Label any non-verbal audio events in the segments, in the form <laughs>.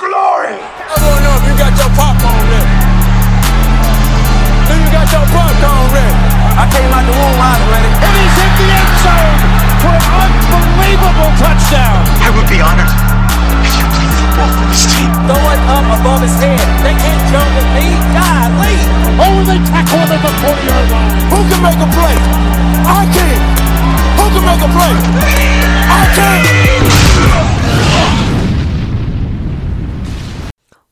glory. I wanna know if you got your popcorn ready. Do you got your popcorn ready? I came out the womb, I ready. And he's hit the end zone for an unbelievable touchdown. I would be honored if you played football for this team. Throw it up above his head. They can't jump with me. God, leave. Oh, they tackle him at the 40-yard line. Who can make a play? I can. Who can make a play? I can.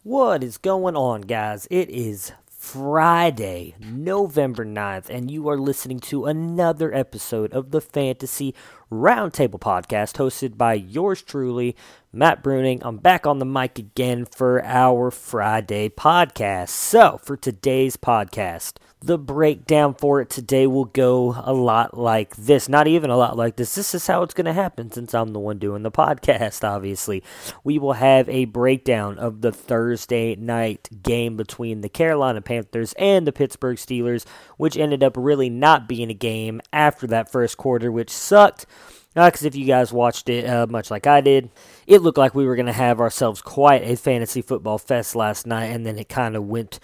What is going on, guys? It is Friday, November 9th, and you are listening to another episode of the Fantasy Roundtable podcast hosted by yours truly, Matt Bruning. I'm back on the mic again for our Friday podcast. So, for today's podcast, the breakdown for it today will go a lot like this. Not even a lot like this. This is how it's going to happen since I'm the one doing the podcast, obviously. We will have a breakdown of the Thursday night game between the Carolina Panthers and the Pittsburgh Steelers, which ended up really not being a game after that first quarter, which sucked. Because if you guys watched it, uh, much like I did, it looked like we were going to have ourselves quite a fantasy football fest last night, and then it kind of went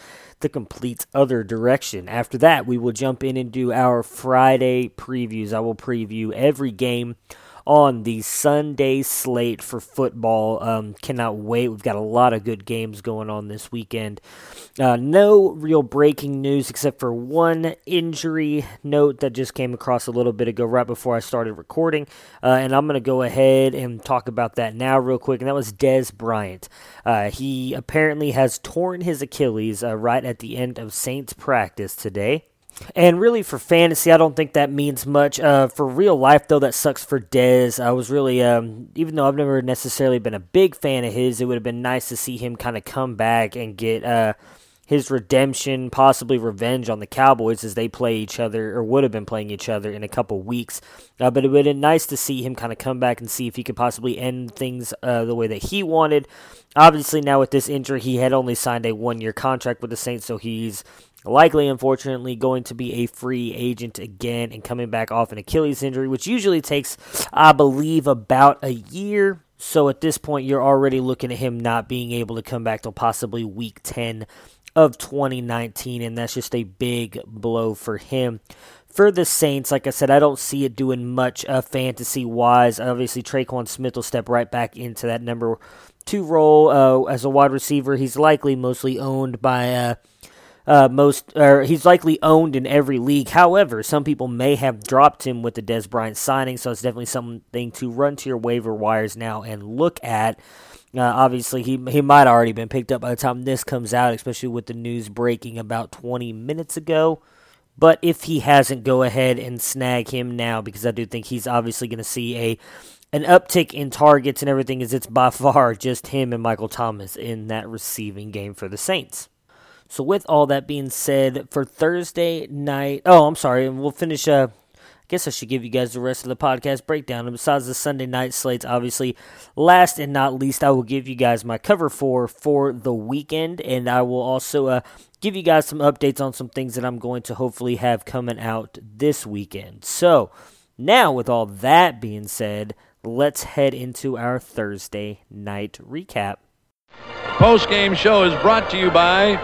the complete other direction. After that, we will jump in and do our Friday previews. I will preview every game on the Sunday slate for football. Um, cannot wait. We've got a lot of good games going on this weekend. Uh, no real breaking news except for one injury note that just came across a little bit ago right before I started recording. Uh, and I'm going to go ahead and talk about that now, real quick. And that was Dez Bryant. Uh, he apparently has torn his Achilles uh, right at the end of Saints practice today. And really, for fantasy, I don't think that means much. Uh, for real life, though, that sucks for Dez. I was really, um, even though I've never necessarily been a big fan of his, it would have been nice to see him kind of come back and get uh, his redemption, possibly revenge on the Cowboys as they play each other, or would have been playing each other in a couple weeks. Uh, but it would have been nice to see him kind of come back and see if he could possibly end things uh, the way that he wanted. Obviously, now with this injury, he had only signed a one year contract with the Saints, so he's likely, unfortunately, going to be a free agent again and coming back off an Achilles injury, which usually takes, I believe, about a year. So at this point, you're already looking at him not being able to come back till possibly week 10 of 2019, and that's just a big blow for him. For the Saints, like I said, I don't see it doing much uh, fantasy wise. Obviously, Tre'Quan Smith will step right back into that number two role uh, as a wide receiver. He's likely mostly owned by. Uh, uh, most, or he's likely owned in every league. However, some people may have dropped him with the Dez Bryant signing, so it's definitely something to run to your waiver wires now and look at. Uh, obviously, he he might already been picked up by the time this comes out, especially with the news breaking about 20 minutes ago. But if he hasn't, go ahead and snag him now because I do think he's obviously going to see a an uptick in targets and everything. As it's by <laughs> far just him and Michael Thomas in that receiving game for the Saints. So, with all that being said, for Thursday night, oh, I'm sorry, we'll finish. Uh, I guess I should give you guys the rest of the podcast breakdown. And besides the Sunday night slates, obviously, last and not least, I will give you guys my cover for for the weekend, and I will also uh, give you guys some updates on some things that I'm going to hopefully have coming out this weekend. So, now with all that being said, let's head into our Thursday night recap. Post game show is brought to you by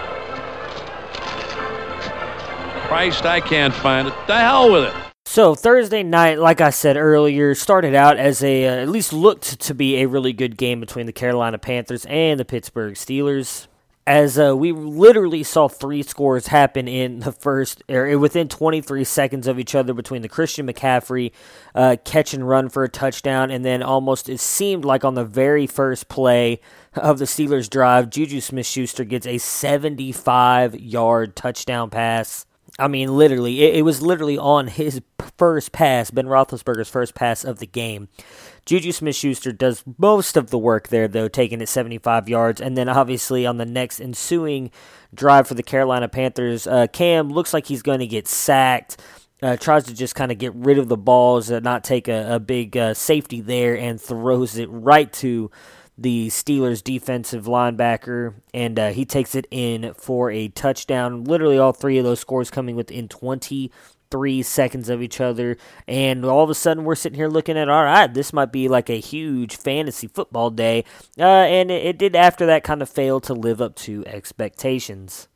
Christ, I can't find it. The hell with it. So Thursday night, like I said earlier, started out as a uh, at least looked to be a really good game between the Carolina Panthers and the Pittsburgh Steelers. As uh, we literally saw three scores happen in the first, or within 23 seconds of each other between the Christian McCaffrey uh, catch and run for a touchdown, and then almost it seemed like on the very first play of the Steelers' drive, Juju Smith Schuster gets a 75 yard touchdown pass I mean, literally, it, it, was literally on his first pass, Ben Roethlisberger's first pass of the game. Juju Smith-Schuster does most of the work there, though, taking it 75 yards, and then obviously on the next ensuing drive for the Carolina Panthers, uh, Cam looks like he's going to get sacked. Uh, tries to just kind of get rid of the balls, and not take a, a big uh, safety there, and throws it right to the Steelers' defensive linebacker, and uh, he takes it in for a touchdown. Literally, all three of those scores coming within 23 seconds of each other, and all of a sudden we're sitting here looking at, all right, this might be like a huge fantasy football day. Uh, and it, it did after that kind of fail to live up to expectations.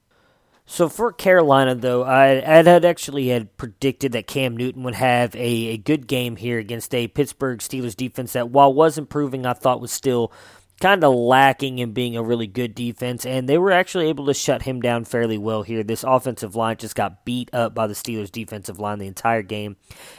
So for Carolina, though, I, I had actually had predicted that Cam Newton would have a, a good game here against a Pittsburgh Steelers defense that, while was improving, I thought was still kind of lacking in being a really good defense, and they were actually able to shut him down fairly well here. This offensive line just got beat up by the Steelers' defensive line the entire game.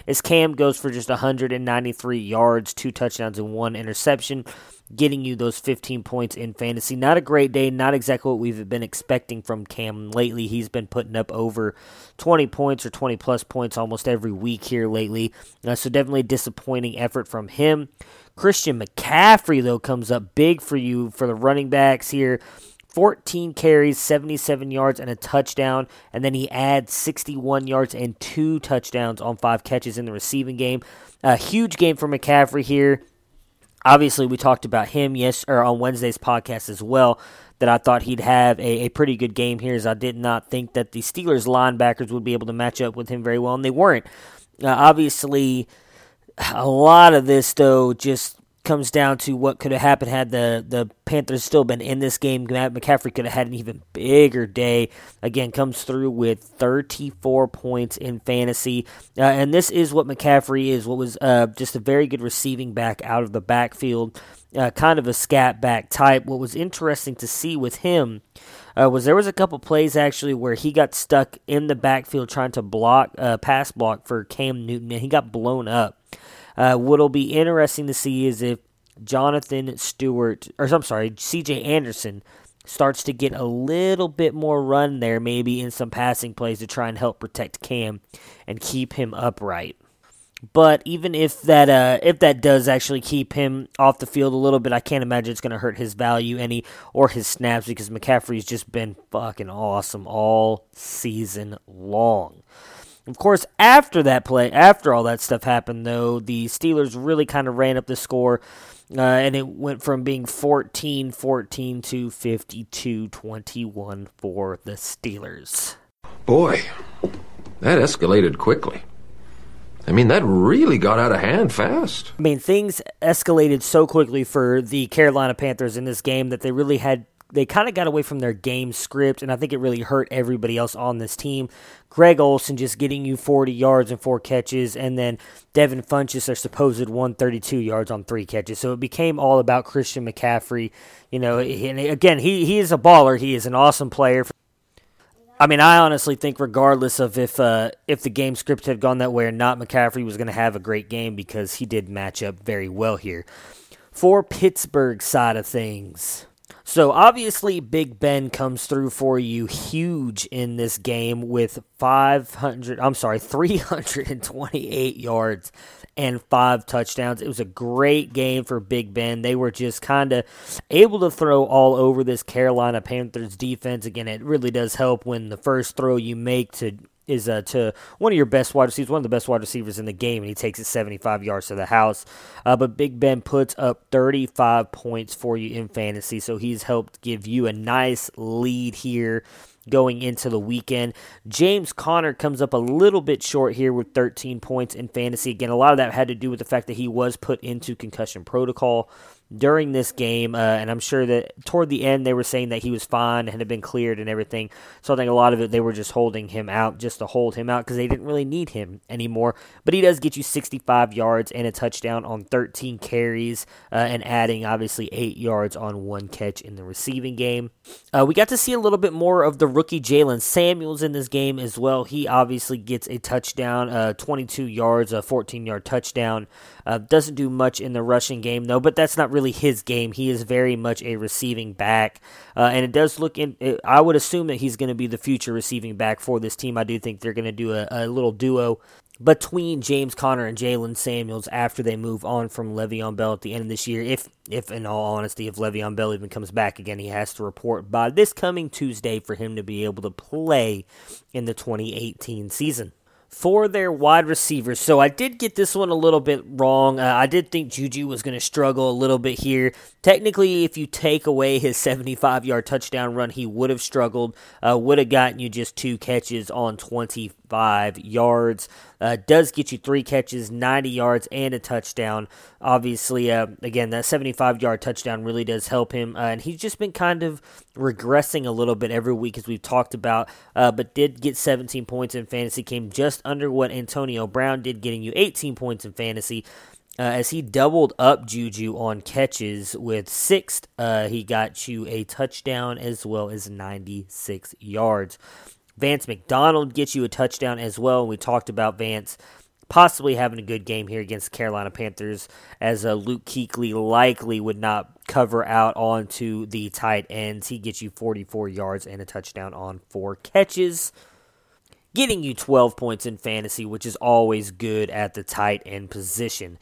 As Cam goes for just 193 yards, two touchdowns, and one interception, getting you those 15 points in fantasy. Not a great day, not exactly what we've been expecting from Cam lately. He's been putting up over 20 points or 20 plus points almost every week here lately. Uh, so definitely disappointing effort from him. Christian McCaffrey, though, comes up big for you for the running backs here. 14 carries, 77 yards, and a touchdown. And then he adds 61 yards and two touchdowns on five catches in the receiving game. A huge game for McCaffrey here. Obviously, we talked about him yes or on Wednesday's podcast as well. That I thought he'd have a, a pretty good game here, as I did not think that the Steelers linebackers would be able to match up with him very well, and they weren't. Uh, obviously, a lot of this though just comes down to what could have happened had the, the Panthers still been in this game. Matt McCaffrey could have had an even bigger day. Again, comes through with 34 points in fantasy. Uh, and this is what McCaffrey is, what was uh, just a very good receiving back out of the backfield, uh, kind of a scat back type. What was interesting to see with him uh, was there was a couple plays actually where he got stuck in the backfield trying to block, uh, pass block for Cam Newton, and he got blown up. Uh, what'll be interesting to see is if Jonathan Stewart, or I'm sorry, CJ Anderson starts to get a little bit more run there, maybe in some passing plays to try and help protect Cam and keep him upright. But even if that uh, if that does actually keep him off the field a little bit, I can't imagine it's going to hurt his value any or his snaps because McCaffrey's just been fucking awesome all season long. Of course, after that play, after all that stuff happened, though, the Steelers really kind of ran up the score, uh, and it went from being 14 14 to 52 21 for the Steelers. Boy, that escalated quickly. I mean, that really got out of hand fast. I mean, things escalated so quickly for the Carolina Panthers in this game that they really had they kind of got away from their game script, and I think it really hurt everybody else on this team. Greg Olsen just getting you 40 yards and four catches, and then Devin Funchess, their supposed 132 yards on three catches. So it became all about Christian McCaffrey. You know, and again, he, he is a baller. He is an awesome player. I mean, I honestly think, regardless of if uh, if the game script had gone that way or not, McCaffrey was going to have a great game because he did match up very well here. For Pittsburgh side of things, so obviously, Big Ben comes through for you huge in this game with 500, I'm sorry, 328 yards and five touchdowns. It was a great game for Big Ben. They were just kind of able to throw all over this Carolina Panthers defense. Again, it really does help when the first throw you make to is uh, to one of your best wide receivers, one of the best wide receivers in the game, and he takes it 75 yards to the house. Uh, but Big Ben puts up 35 points for you in fantasy, so he's helped give you a nice lead here going into the weekend. James Conner comes up a little bit short here with 13 points in fantasy. Again, a lot of that had to do with the fact that he was put into concussion protocol during this game, uh, and I'm sure that toward the end they were saying that he was fine and had been cleared and everything. So I think a lot of it they were just holding him out just to hold him out because they didn't really need him anymore. But he does get you 65 yards and a touchdown on 13 carries, uh, and adding obviously eight yards on one catch in the receiving game. Uh, we got to see a little bit more of the rookie Jaylen Samuels in this game as well. He obviously gets a touchdown, uh, 22 yards, a 14 yard touchdown. Uh, doesn't do much in the rushing game though, but that's not really his game. He is very much a receiving back, uh, and it does look in. It, I would assume that he's going to be the future receiving back for this team. I do think they're going to do a, a little duo between James Conner and Jaylen Samuels after they move on from Le'Veon Bell at the end of this year. If, if in all honesty, if Le'Veon Bell even comes back again, he has to report by this coming Tuesday for him to be able to play in the 2018 season for their wide receivers. So I did get this one a little bit wrong. Uh, I did think Juju was going to struggle a little bit here. Technically, if you take away his 75 yard touchdown run, he would have struggled, uh, would have gotten you just two catches on 20 75 yards. Uh, does get you three catches, 90 yards, and a touchdown. Obviously, uh, again, that 75 yard touchdown really does help him. Uh, and he's just been kind of regressing a little bit every week, as we've talked about, uh, but did get 17 points in fantasy, came just under what Antonio Brown did, getting you 18 points in fantasy. Uh, as he doubled up Juju on catches with six, uh, he got you a touchdown as well as 96 yards. Vance McDonald gets you a touchdown as well. And We talked about Vance possibly having a good game here against the Carolina Panthers, as uh, Luke Kuechly likely would not cover out onto the tight ends. He gets you 44 yards and a touchdown on four catches getting you 12 points in fantasy, which is always good at the tight end position.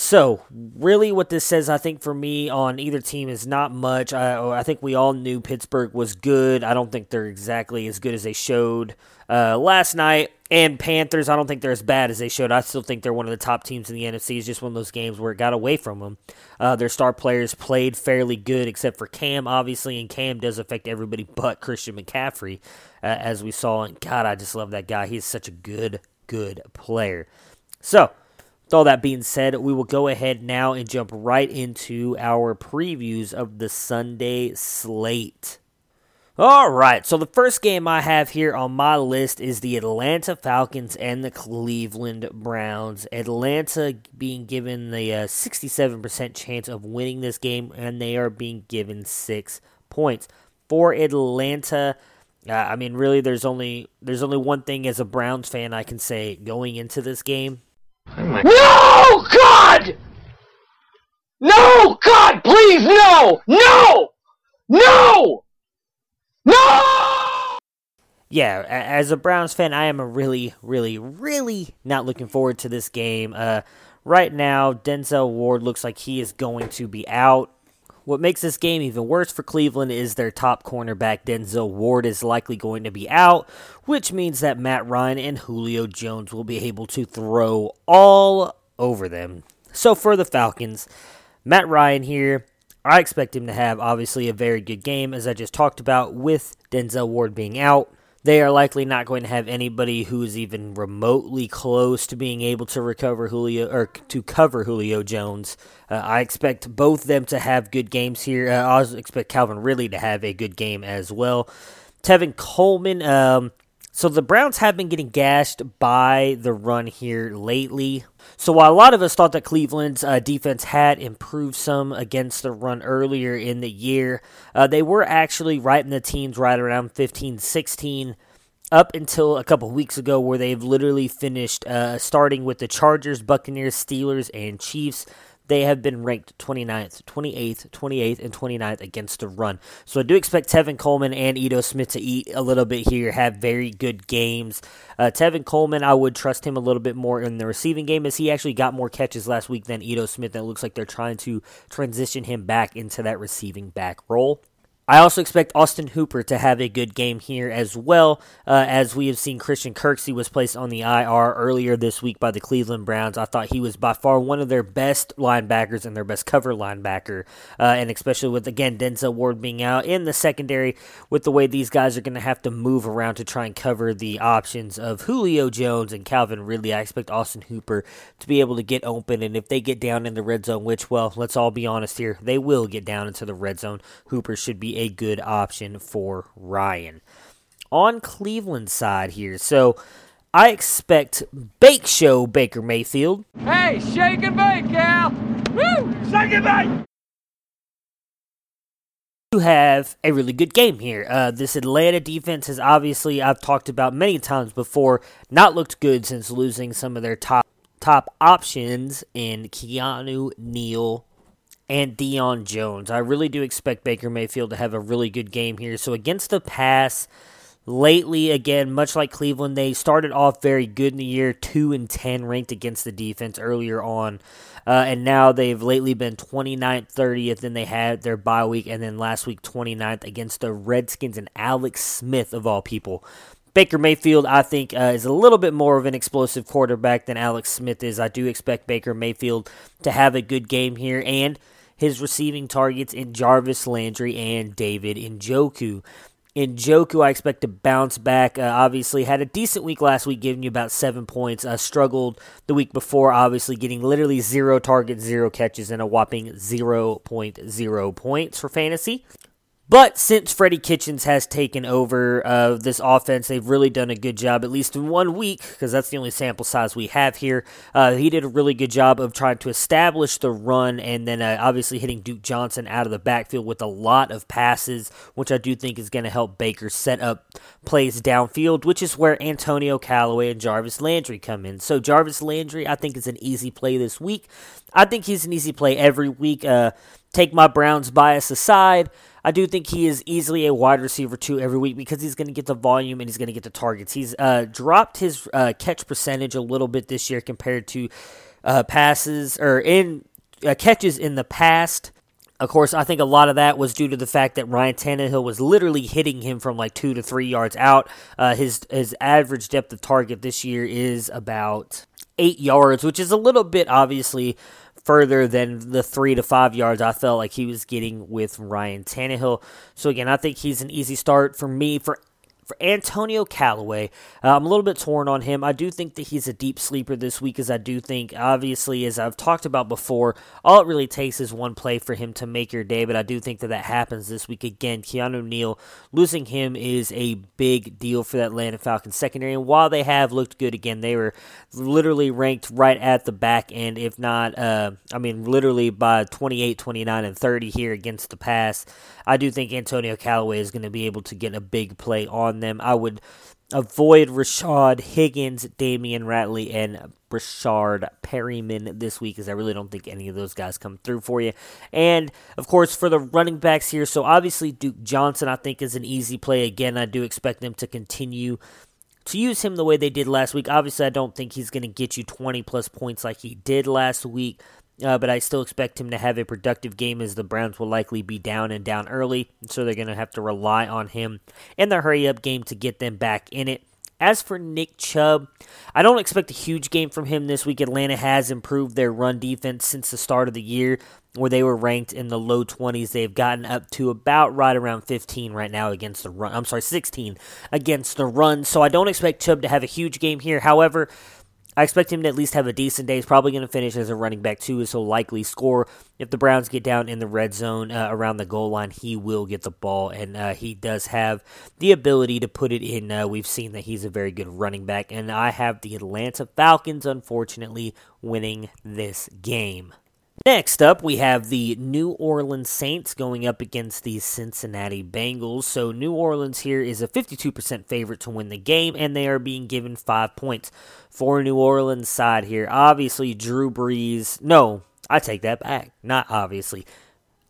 So, really, what this says, I think, for me on either team is not much. I, I think we all knew Pittsburgh was good. I don't think they're exactly as good as they showed uh, last night. And Panthers, I don't think they're as bad as they showed. I still think they're one of the top teams in the NFC. It's just one of those games where it got away from them. Uh, their star players played fairly good, except for Cam, obviously, and Cam does affect everybody <laughs> but Christian McCaffrey, uh, as we saw. And God, I just love that guy. He's such a good, good player. So, with all that being said, we will go ahead now and jump right into our previews of the Sunday slate. All right, so the first game I have here on my list is the Atlanta Falcons and the Cleveland Browns. Atlanta being given the uh, 67% chance of winning this game, and they are being given six points. For Atlanta, uh, I mean, really, there's only there's only one thing as a Browns fan I can say going into this game. No, God! No, God, please, no! No! No! No! Yeah, as a Browns fan, I am really, really, really not looking forward to this game. Uh, right now, Denzel Ward looks like he is going to be out. What makes this game even worse for Cleveland is their top cornerback, Denzel Ward, is likely going to be out, which means that Matt Ryan and Julio Jones will be able to throw all over them. So for the Falcons, Matt Ryan here, I expect him to have obviously a very good game, as I just talked about, with Denzel Ward being out. They are likely not going to have anybody who is even remotely close to being able to recover Julio or to cover Julio Jones. Uh, I expect both them to have good games here. Uh, I also expect Calvin Ridley to have a good game as well. Tevin Coleman. Um, so the Browns have been getting gashed by the run here lately. So while a lot of us thought that Cleveland's uh, defense had improved some against the run earlier in the year, uh, they were actually right in the teens, right around 15 16 up until a couple weeks ago, where they've literally finished uh, starting with the Chargers, Buccaneers, Steelers, and Chiefs they have been ranked 29th, 28th, 28th, and 29th against the run. So I do expect Tevin Coleman and Ito Smith to eat a little bit here, have very good games. Uh, Tevin Coleman, I would trust him a little bit more in the receiving game as he actually got more catches last week than Ito Smith. And it looks like they're trying to transition him back into that receiving back role. I also expect Austin Hooper to have a good game here as well, uh, as we have seen Christian Kirksey was placed on the IR earlier this week by the Cleveland Browns. I thought he was by far one of their best linebackers and their best cover linebacker, uh, and especially with again Denzel Ward being out in the secondary, with the way these guys are going to have to move around to try and cover the options of Julio Jones and Calvin Ridley. I expect Austin Hooper to be able to get open, and if they get down in the red zone, which well, let's all be honest here, they will get down into the red zone. Hooper should be a good option for Ryan. On Cleveland's side here, so I expect Bake Show Baker Mayfield. Hey, shake and bake, Cal! Woo! Shake and bake! To have a really good game here. Uh, this Atlanta defense has obviously, I've talked about many times before, not looked good since losing some of their top top options in Keanu Neal and Deion Jones. I really do expect Baker Mayfield to have a really good game here. So against the pass, lately again, much like Cleveland, they started off very good in the year, two and ten ranked against the defense earlier on. Uh, and now they've lately been 29th, 30th, then they had their bye week, and then last week 29th against the Redskins and Alex Smith, of all people. Baker Mayfield, I think, uh, is a little bit more of an explosive quarterback than Alex Smith is. I do expect Baker Mayfield to have a good game here, and his receiving targets in Jarvis Landry and David Njoku. Njoku, I expect to bounce back. Uh, obviously, had a decent week last week, giving you about seven points. Uh, struggled the week before, obviously, getting literally zero targets, zero catches, and a whopping 0.0 points for fantasy. But since Freddie Kitchens has taken over uh, this offense, they've really done a good job, at least in one week, because that's the only sample size we have here. Uh, he did a really good job of trying to establish the run and then uh, obviously hitting Duke Johnson out of the backfield with a lot of passes, which I do think is going to help Baker set up plays downfield, which is where Antonio Callaway and Jarvis Landry come in. So Jarvis Landry, I think, is an easy play this week. I think he's an easy play every week. Uh, take my Browns bias aside. I do think he is easily a wide receiver two every week because he's going to get the volume and he's going to get the targets. He's uh, dropped his uh, catch percentage a little bit this year compared to uh, passes or in uh, catches in the past. Of course, I think a lot of that was due to the fact that Ryan Tannehill was literally hitting him from like two to three yards out. Uh, his his average depth of target this year is about eight yards, which is a little bit obviously further than the three to five yards I felt like he was getting with Ryan Tannehill. So again, I think he's an easy start for me for for Antonio Callaway, uh, I'm a little bit torn on him. I do think that he's a deep sleeper this week, as I do think, obviously, as I've talked about before, all it really takes is one play for him to make your day. But I do think that that happens this week again. Keanu Neal losing him is a big deal for that Atlanta Falcons secondary. And while they have looked good again, they were literally ranked right at the back end, if not, uh, I mean, literally by 28, 29, and 30 here against the pass. I do think Antonio Callaway is going to be able to get a big play on them. I would avoid Rashad Higgins, Damion Ratley, and Breshad Perriman this week, because I really don't think any of those guys come through for you. And of course, for the running backs here, so obviously Duke Johnson, I think, is an easy play. Again, I do expect them to continue to use him the way they did last week. Obviously, I don't think he's going to get you 20 plus points like he did last week. Uh, but I still expect him to have a productive game as the Browns will likely be down and down early. So they're going to have to rely on him in the hurry up game to get them back in it. As for Nick Chubb, I don't expect a huge game from him this week. Atlanta has improved their run defense since the start of the year, where they were ranked in the low 20s. They've gotten up to about right around 15 right now against the run. I'm sorry, 16 against the run. So I don't expect Chubb to have a huge game here. However, I expect him to at least have a decent day. He's probably going to finish as a running back too, so likely score. If the Browns get down in the red zone uh, around the goal line, he will get the ball, and uh, he does have the ability to put it in. Uh, we've seen that he's a very good running back, and I have the Atlanta Falcons, unfortunately, winning this game. Next up, we have the New Orleans Saints going up against the Cincinnati Bengals. So, New Orleans here is a 52% favorite to win the game, and they are being given five points for New Orleans side here. Obviously, Drew Brees. No, I take that back. Not obviously.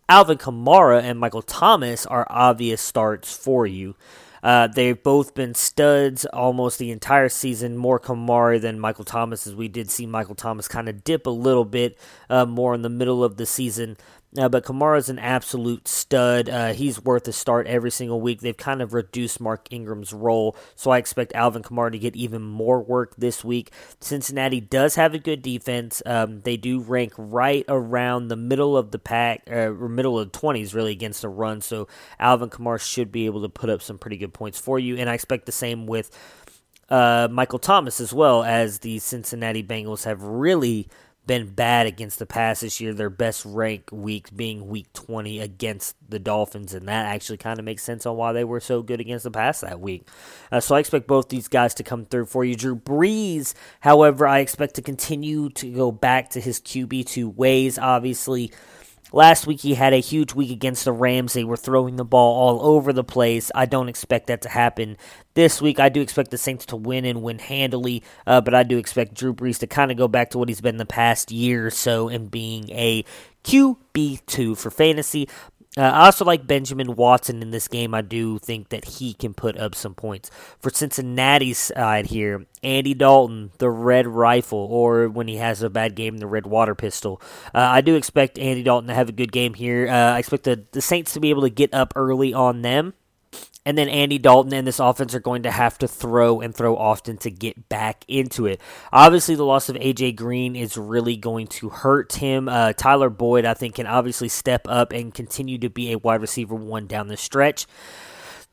Alvin Kamara and Michael Thomas are obvious starts for you. Uh, they've both been studs almost the entire season. More Kamara than Michael Thomas, as we did see Michael Thomas kind of dip a little bit uh, more in the middle of the season. Uh, but Kamara's an absolute stud. Uh, he's worth a start every single week. They've kind of reduced Mark Ingram's role, so I expect Alvin Kamara to get even more work this week. Cincinnati does have a good defense. Um, they do rank right around the middle of the pack, uh, or middle of the 20s, really, against the run. So Alvin Kamara should be able to put up some pretty good points for you. And I expect the same with uh, Michael Thomas as well, as the Cincinnati Bengals have really been bad against the pass this year. Their best rank week being week 20 against the Dolphins, and that actually kind of makes sense on why they were so good against the pass that week. Uh, so I expect both these guys to come through for you. Drew Brees, however, I expect to continue to go back to his QB2 ways, obviously. Last week he had a huge week against the Rams. They were throwing the ball all over the place. I don't expect that to happen this week. I do expect the Saints to win and win handily, uh, but I do expect Drew Brees to kind of go back to what he's been the past year or so and being a QB2 for fantasy. Uh, I also like Benjamin Watson in this game. I do think that he can put up some points. For Cincinnati's side here, Andy Dalton, the red rifle, or when he has a bad game, the red water pistol. Uh, I do expect Andy Dalton to have a good game here. Uh, I expect the, the Saints to be able to get up early on them. And then Andy Dalton and this offense are going to have to throw and throw often to get back into it. Obviously, the loss of AJ Green is really going to hurt him. Uh, Tyler Boyd, I think, can obviously step up and continue to be a wide receiver one down the stretch.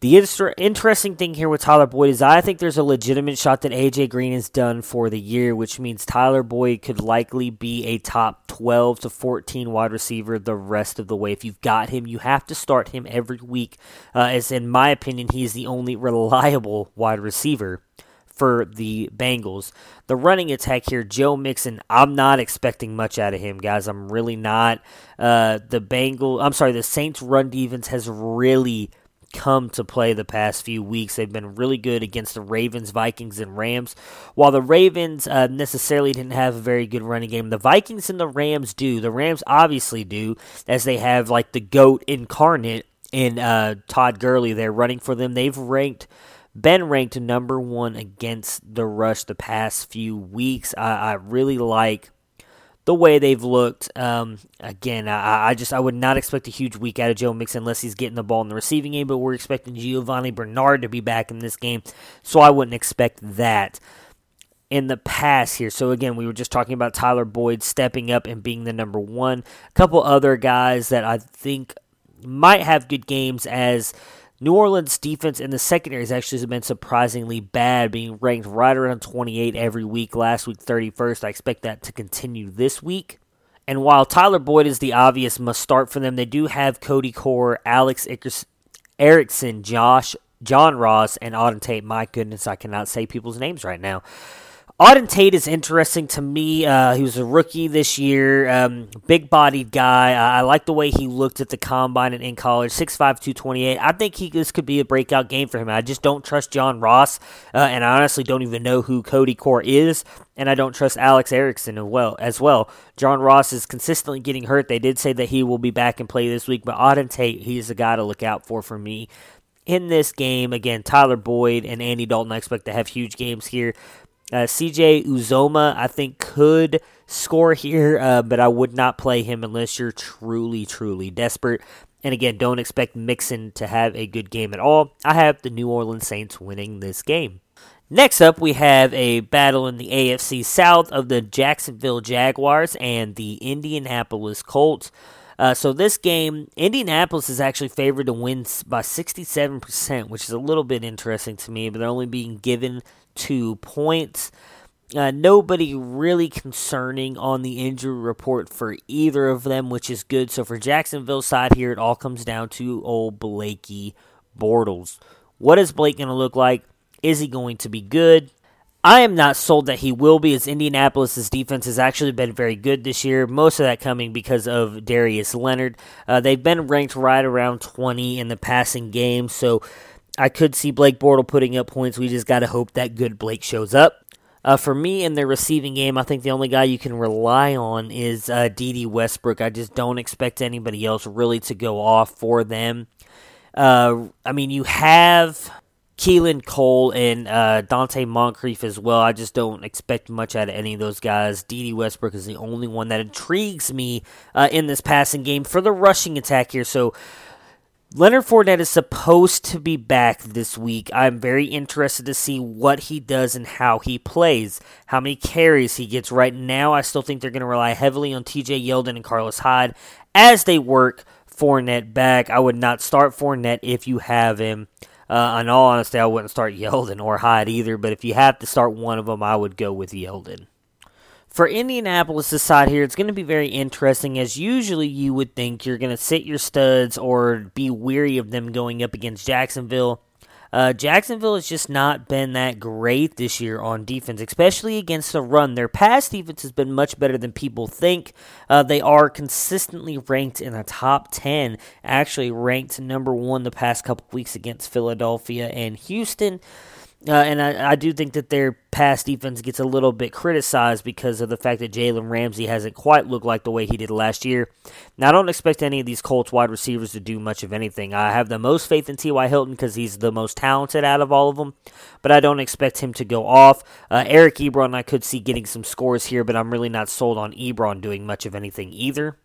The inter- interesting thing here with Tyler Boyd is I think there's a legitimate shot that AJ Green is done for the year, which means Tyler Boyd could likely be a top 12 to 14 wide receiver the rest of the way. If you've got him, you have to start him every week, uh, as in my opinion, he's the only reliable wide receiver for the Bengals. The running attack here, Joe Mixon, I'm not expecting much out of him, guys. I'm really not. Uh, the Bengal, I'm sorry, the Saints' run defense has really come to play the past few weeks. They've been really good against the Ravens, Vikings, and Rams. While the Ravens uh, necessarily didn't have a very good running game, the Vikings and the Rams do. The Rams obviously do, as they have like the GOAT incarnate in uh, Todd Gurley. They're running for them. They've ranked been ranked number one against the rush the past few weeks. I, I really like the way they've looked. Um, again, I, I, just I would not expect a huge week out of Joe Mixon unless he's getting the ball in the receiving game. But we're expecting Giovani Bernard to be back in this game, so I wouldn't expect that in the past here. So again, we were just talking about Tyler Boyd stepping up and being the number one. A couple other guys that I think might have good games as New Orleans defense in the secondary has actually been surprisingly bad, being ranked right around 28 every week. Last week, 31st. I expect that to continue this week. And while Tyler Boyd is the obvious must start for them, they do have Cody Core, Alex Erickson, Josh, John Ross, and Auden Tate. My goodness, I cannot say people's names right now. Auden Tate is interesting to me. Uh, he was a rookie this year, um, big bodied guy. I, I, like the way he looked at the combine and in college. 6'5, 228. I think he, this could be a breakout game for him. I just don't trust John Ross, uh, and I honestly don't even know who Cody Core is, and I don't trust Alex Erickson as well. As well. John Ross is consistently getting hurt. They did say that he will be back and play this week, but Auden Tate, he's a guy to look out for for me in this game. Again, Tyler Boyd and Andy Dalton, I expect to have huge games here. Uh, CJ Uzomah, I think, could score here, uh, but I would not play him unless you're truly, truly desperate. And again, don't expect Mixon to have a good game at all. I have the New Orleans Saints winning this game. Next up, we have a battle in the AFC South of the Jacksonville Jaguars and the Indianapolis Colts. Uh, so this game, Indianapolis is actually favored to win by 67%, which is a little bit interesting to me, but they're only being given two points. Uh, nobody really concerning on the injury report for either of them, which is good. So for Jacksonville side here, it all comes down to old Blakey Bortles. What is Blake going to look like? Is he going to be good? I am not sold that he will be, as Indianapolis' defense has actually been very good this year. Most of that coming because of Darius Leonard. Uh, they've been ranked right around 20 in the passing game, so I could see Blake Bortle putting up points. We just got to hope that good Blake shows up. Uh, for me in their receiving game, I think the only guy you can rely on is uh, Dede Westbrook. I just don't expect anybody else really to go off for them. Uh, I mean, you have Keelan Cole and uh, Donte Moncrief as well. I just don't expect much out of any of those guys. Dede Westbrook is the only one that intrigues me uh, in this passing game for the rushing attack here. So Leonard Fournette is supposed to be back this week. I'm very interested to see what he does and how he plays, how many carries he gets. Right now, I still think they're going to rely heavily on TJ Yeldon and Carlos Hyde as they work Fournette back. I would not start Fournette if you have him. Uh, in all honesty, I wouldn't start Yeldon or Hyde either, but if you have to start one of them, I would go with Yeldon. For Indianapolis' side here, it's going to be very interesting, as usually you would think you're going to sit your studs or be weary of them going up against Jacksonville. Uh, Jacksonville has just not been that great this year on defense, especially against the run. Their pass defense has been much better than people think. Uh, they are consistently ranked in the top 10, actually ranked number one the past couple weeks against Philadelphia and Houston. Uh, and I, I, do think that their pass defense gets a little bit criticized because of the fact that Jalen Ramsey hasn't quite looked like the way he did last year. Now, I don't expect any of these Colts wide receivers to do much of anything. I have the most faith in T.Y. Hilton because he's the most talented out of all of them, but I don't expect him to go off. Uh, Eric Ebron, I could see getting some scores here, but I'm really not sold on Ebron doing much of anything either.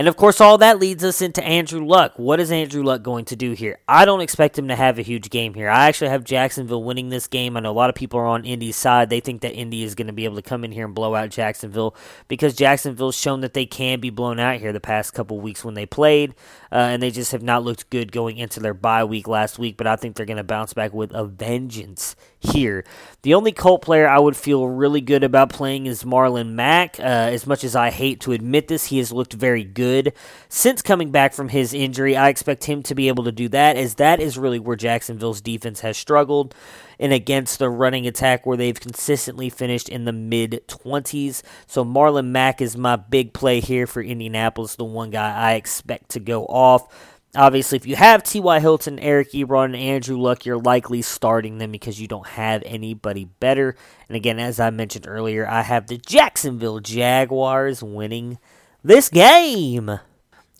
And of course, all that leads us into Andrew Luck. What is Andrew Luck going to do here? I don't expect him to have a huge game here. I actually have Jacksonville winning this game. I know a lot of people are on Indy's side. They think that Indy is going to be able to come in here and blow out Jacksonville because Jacksonville's shown that they can be blown out here the past couple weeks when they played, uh, and they just have not looked good going into their bye week last week. But I think they're going to bounce back with a vengeance here. The only Colt player I would feel really good about playing is Marlon Mack. Uh, as much as I hate to admit this, he has looked very good since coming back from his injury. I expect him to be able to do that, as that is really where Jacksonville's defense has struggled and against the running attack where they've consistently finished in the mid 20s. So Marlon Mack is my big play here for Indianapolis, the one guy I expect to go off. Obviously, if you have T.Y. Hilton, Eric Ebron, and Andrew Luck, you're likely starting them because you don't have anybody better. And again, as I mentioned earlier, I have the Jacksonville Jaguars winning this game.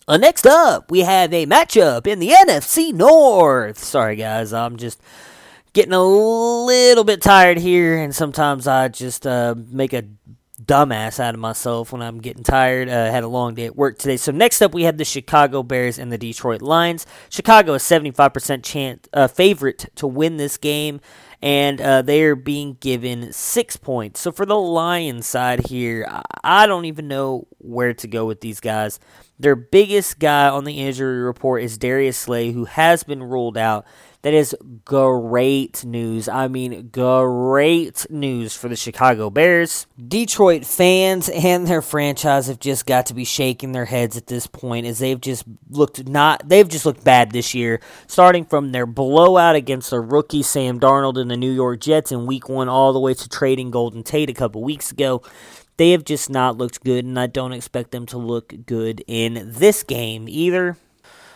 Uh, next up, we have a matchup in the NFC North. Sorry, guys, I'm just getting a little bit tired here, and sometimes I just uh, make a dumbass out of myself when I'm getting tired. Uh, had a long day at work today. So next up, we have the Chicago Bears and the Detroit Lions. Chicago is 75% chance uh, favorite to win this game, and uh, they are being given six points. So for the Lions side here, I don't even know where to go with these guys. Their biggest guy on the injury report is Darius Slay, who has been ruled out. That is great news. I mean, great news for the Chicago Bears. Detroit fans and their franchise have just got to be shaking their heads at this point as they've just looked not they've just looked bad this year, starting from their blowout against the rookie Sam Darnold and the New York Jets in week 1 all the way to trading Golden Tate a couple weeks ago they have just not looked good, and I don't expect them to look good in this game either.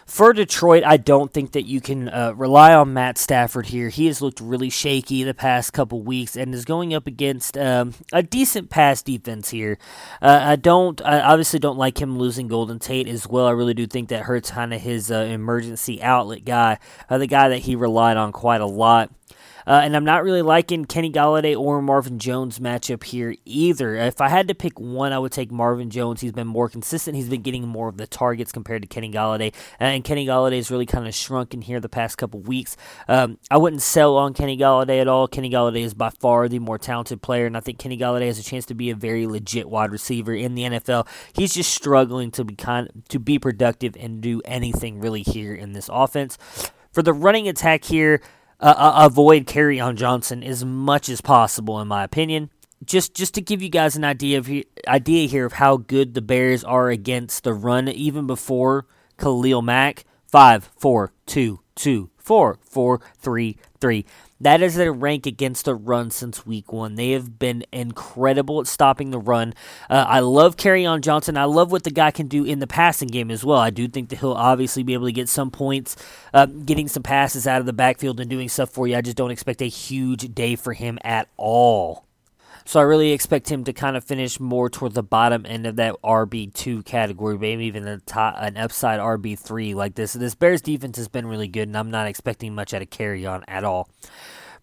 For Detroit, I don't think that you can uh, rely on Matt Stafford here. He has looked really shaky the past couple weeks and is going up against um, a decent pass defense here. Uh, I don't, I obviously don't like him losing Golden Tate as well. I really do think that hurts kind of his uh, emergency outlet guy, uh, the guy that he relied on quite a lot. Uh, and I'm not really liking Kenny Golladay or Marvin Jones matchup here either. If I had to pick one, I would take Marvin Jones. He's been more consistent. He's been getting more of the targets compared to Kenny Golladay. Uh, and Kenny Golladay has really kind of shrunk in here the past couple weeks. Um, I wouldn't sell on Kenny Golladay at all. Kenny Golladay is by far the more talented player, and I think Kenny Golladay has a chance to be a very legit wide receiver in the NFL. He's just struggling to be kind to be productive and do anything really here in this offense. For the running attack here, uh, uh, avoid Kerryon Johnson as much as possible, in my opinion. Just just to give you guys an idea of idea here of how good the Bears are against the run, even before Khalil Mack. Five, four, two, two, four, four, three, three. That is their rank against the run since week one. They have been incredible at stopping the run. Uh, I love Kerryon Johnson. I love what the guy can do in the passing game as well. I do think that he'll obviously be able to get some points, uh, getting some passes out of the backfield and doing stuff for you. I just don't expect a huge day for him at all. So I really expect him to kind of finish more toward the bottom end of that RB two category, maybe even top, an upside RB three like this. This Bears defense has been really good, and I'm not expecting much out of Kerryon at all.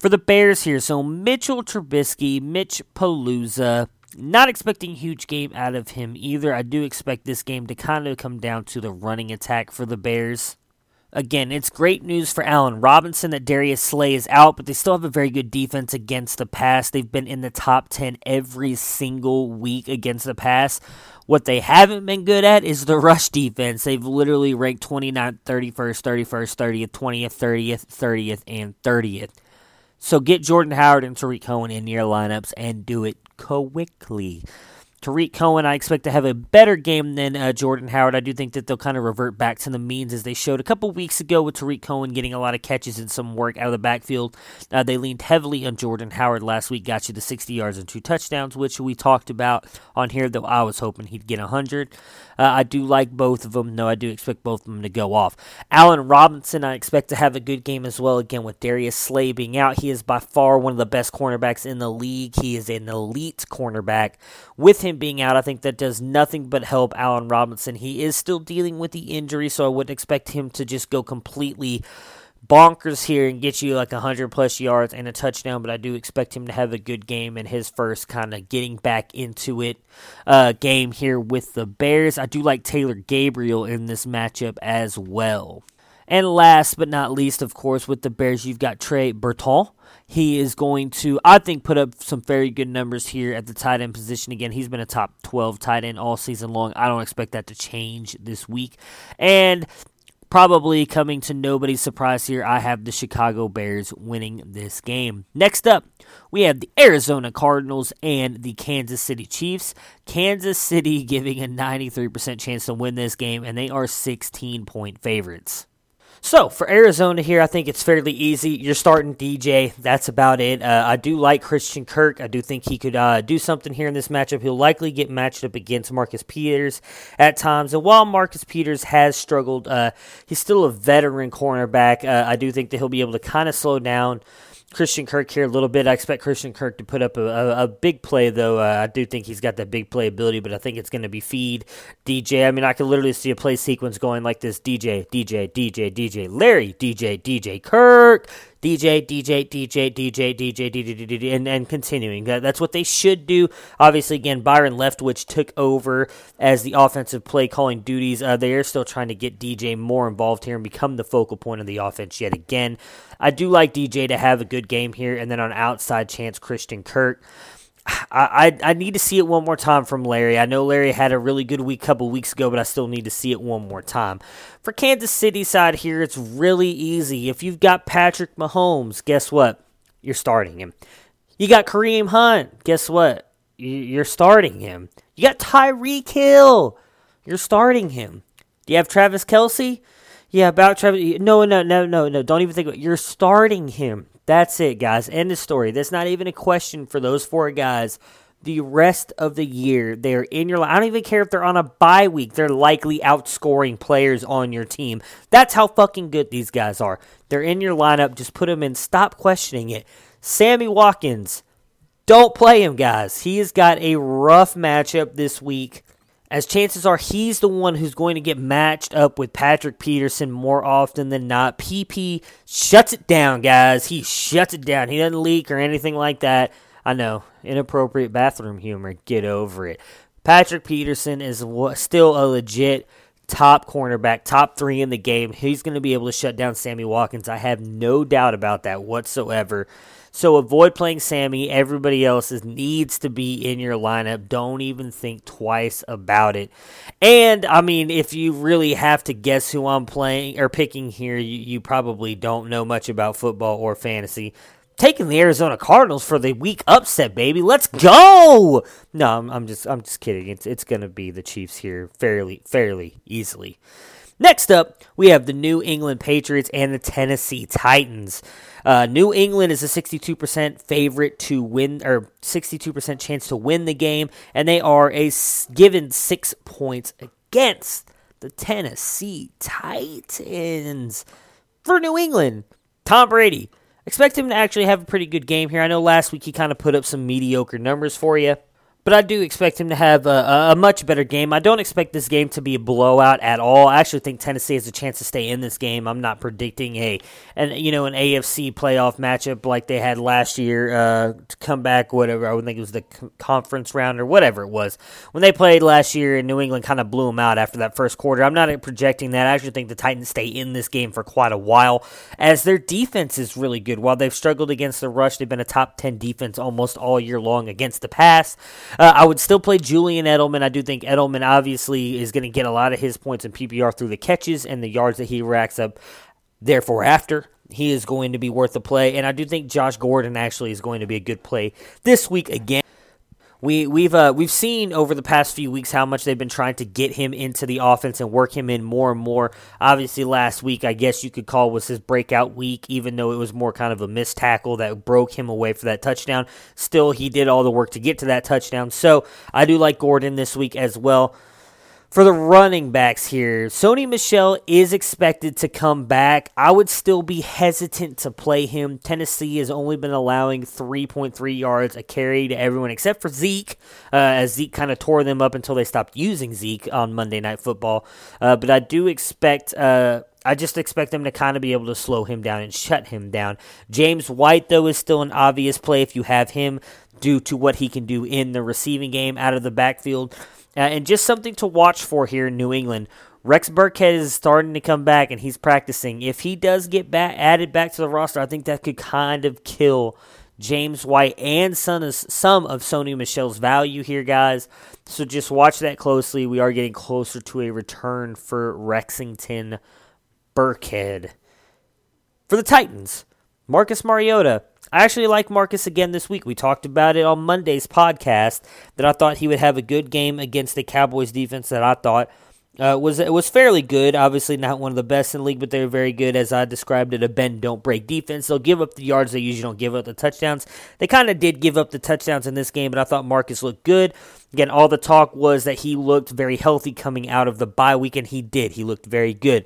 For the Bears here, so Mitchell Trubisky, Mitch Palooza. Not expecting huge game out of him either. I do expect this game to kind of come down to the running attack for the Bears. Again, it's great news for Allen Robinson that Darius Slay is out, but they still have a very good defense against the pass. They've been in the top 10 every single week against the pass. What they haven't been good at is the rush defense. They've literally ranked 29th, 31st, 31st, 30th, 20th, 30th, 30th, and 30th. So get Jordan Howard and Tarik Cohen in your lineups and do it quickly. Tarik Cohen, I expect to have a better game than uh, Jordan Howard. I do think that they'll kind of revert back to the means as they showed a couple weeks ago with Tarik Cohen getting a lot of catches and some work out of the backfield. Uh, they leaned heavily on Jordan Howard last week, got you the 60 yards and two touchdowns, which we talked about on here, though I was hoping he'd get 100. Uh, I do like both of them. No, I do expect both of them to go off. Allen Robinson, I expect to have a good game as well. Again, with Darius Slay being out, he is by far one of the best cornerbacks in the league. He is an elite cornerback. With him being out, I think that does nothing but help Allen Robinson. He is still dealing with the injury, so I wouldn't expect him to just go completely bonkers here and get you like 100 plus yards and a touchdown, but I do expect him to have a good game in his first kind of getting back into it uh, game here with the Bears. I do like Taylor Gabriel in this matchup as well. And last but not least, of course, with the Bears, you've got Trey Burton. He is going to, I think, put up some very good numbers here at the tight end position. Again, he's been a top 12 tight end all season long. I don't expect that to change this week. And probably coming to nobody's surprise here, I have the Chicago Bears winning this game. Next up, we have the Arizona Cardinals and the Kansas City Chiefs. Kansas City giving a 93% chance to win this game, and they are 16 point favorites. So for Arizona here, I think it's fairly easy. You're starting DJ. That's about it. Uh, I do like Christian Kirk. I do think he could uh, do something here in this matchup. He'll likely get matched up against Marcus Peters at times. And while Marcus Peters has struggled, uh, he's still a veteran cornerback. Uh, I do think that he'll be able to kind of slow down Christian Kirk here a little bit. I expect Christian Kirk to put up a, a, a big play, though. Uh, I do think he's got that big play ability, but I think it's going to be feed DJ. I mean, I can literally see a play sequence going like this DJ, DJ, DJ, DJ, Larry, DJ, DJ, Kirk, DJ, DJ, DJ, DJ, DJ, DJ, DJ, and, and continuing. That's what they should do. Obviously, again, Byron Leftwich took over as the offensive play calling duties. Uh, they are still trying to get DJ more involved here and become the focal point of the offense yet again. I do like DJ to have a good game here, and then on outside chance, Christian Kirk. I, I, need to see it one more time from Larry. I know Larry had a really good week a couple weeks ago, but I still need to see it one more time. For Kansas City side here, it's really easy. If you've got Patrick Mahomes, guess what? You're starting him. You got Kareem Hunt, guess what? You're starting him. You got Tyreek Hill, you're starting him. Do you have Travis Kelce? Yeah, about Travis. No, no, no, no, no. Don't even think about it. You're starting him. That's it, guys. End of story. That's not even a question for those four guys. The rest of the year, they're in your. Line. I don't even care if they're on a bye week. They're likely outscoring players on your team. That's how fucking good these guys are. They're in your lineup. Just put them in. Stop questioning it. Sammy Watkins, don't play him, guys. He has got a rough matchup this week as chances are he's the one who's going to get matched up with Patrick Peterson more often than not. PP shuts it down, guys. He shuts it down. He doesn't leak or anything like that. I know, inappropriate bathroom humor. Get over it. Patrick Peterson is still a legit top cornerback, top three in the game. He's going to be able to shut down Sammy Watkins. I have no doubt about that whatsoever. So avoid playing Sammy. Everybody else needs to be in your lineup. Don't even think twice about it. And I mean, if you really have to guess who I'm playing or picking here, you, you probably don't know much about football or fantasy taking the Arizona Cardinals for the week upset, baby. Let's go. No, I'm, I'm, just I'm just kidding. It's it's gonna be the Chiefs here fairly fairly easily. Next up, we have the New England Patriots and the Tennessee Titans. Uh, New England is a 62% favorite to win, or 62% chance to win the game, and they are a given six points against the Tennessee Titans. For New England, Tom Brady. Expect him to actually have a pretty good game here. I know last week he kind of put up some mediocre numbers for you. But I do expect him to have a, a, much better game. I don't expect this game to be a blowout at all. I actually think Tennessee has a chance to stay in this game. I'm not predicting a an you know an AFC playoff matchup like they had last year uh, to come back. Whatever I would think it was the conference round or whatever it was when they played last year and New England kind of blew them out after that first quarter. I'm not projecting that. I actually think the Titans stay in this game for quite a while as their defense is really good. While they've struggled against the rush, they've been a top ten defense almost all year long against the pass. Uh, I would still play Julian Edelman. I do think Edelman obviously is going to get a lot of his points in PPR through the catches and the yards that he racks up. Therefore, after he is going to be worth a play, and I do think Josh Gordon actually is going to be a good play this week again. We we've uh, we've seen over the past few weeks how much they've been trying to get him into the offense and work him in more and more. Obviously, last week I guess you could call was his breakout week, even though it was more kind of a missed tackle that broke him away for that touchdown. Still, he did all the work to get to that touchdown. So I do like Gordon this week as well. For the running backs here, Sony Michel is expected to come back. I would still be hesitant to play him. Tennessee has only been allowing 3.3 yards a carry to everyone except for Zeke, uh, as Zeke kind of tore them up until they stopped using Zeke on Monday Night Football. Uh, but I do expect. Uh, I just expect them to kind of be able to slow him down and shut him down. James White, though, is still an obvious play if you have him due to what he can do in the receiving game out of the backfield. Uh, and just something to watch for here in New England. Rex Burkhead is starting to come back and he's practicing. If he does get back, added back to the roster, I think that could kind of kill James White and some of, some of Sony Michel's value here, guys. So just watch that closely. We are getting closer to a return for Rexington Burkhead. For the Titans, Marcus Mariota. I actually like Marcus again this week. We talked about it on Monday's podcast that I thought he would have a good game against the Cowboys defense that I thought uh, was it was fairly good. Obviously, not one of the best in the league, but they're very good, as I described it. A bend don't break defense. They'll give up the yards. They usually don't give up the touchdowns. They kind of did give up the touchdowns in this game, but I thought Marcus looked good. Again, all the talk was that he looked very healthy coming out of the bye week, and he did. He looked very good.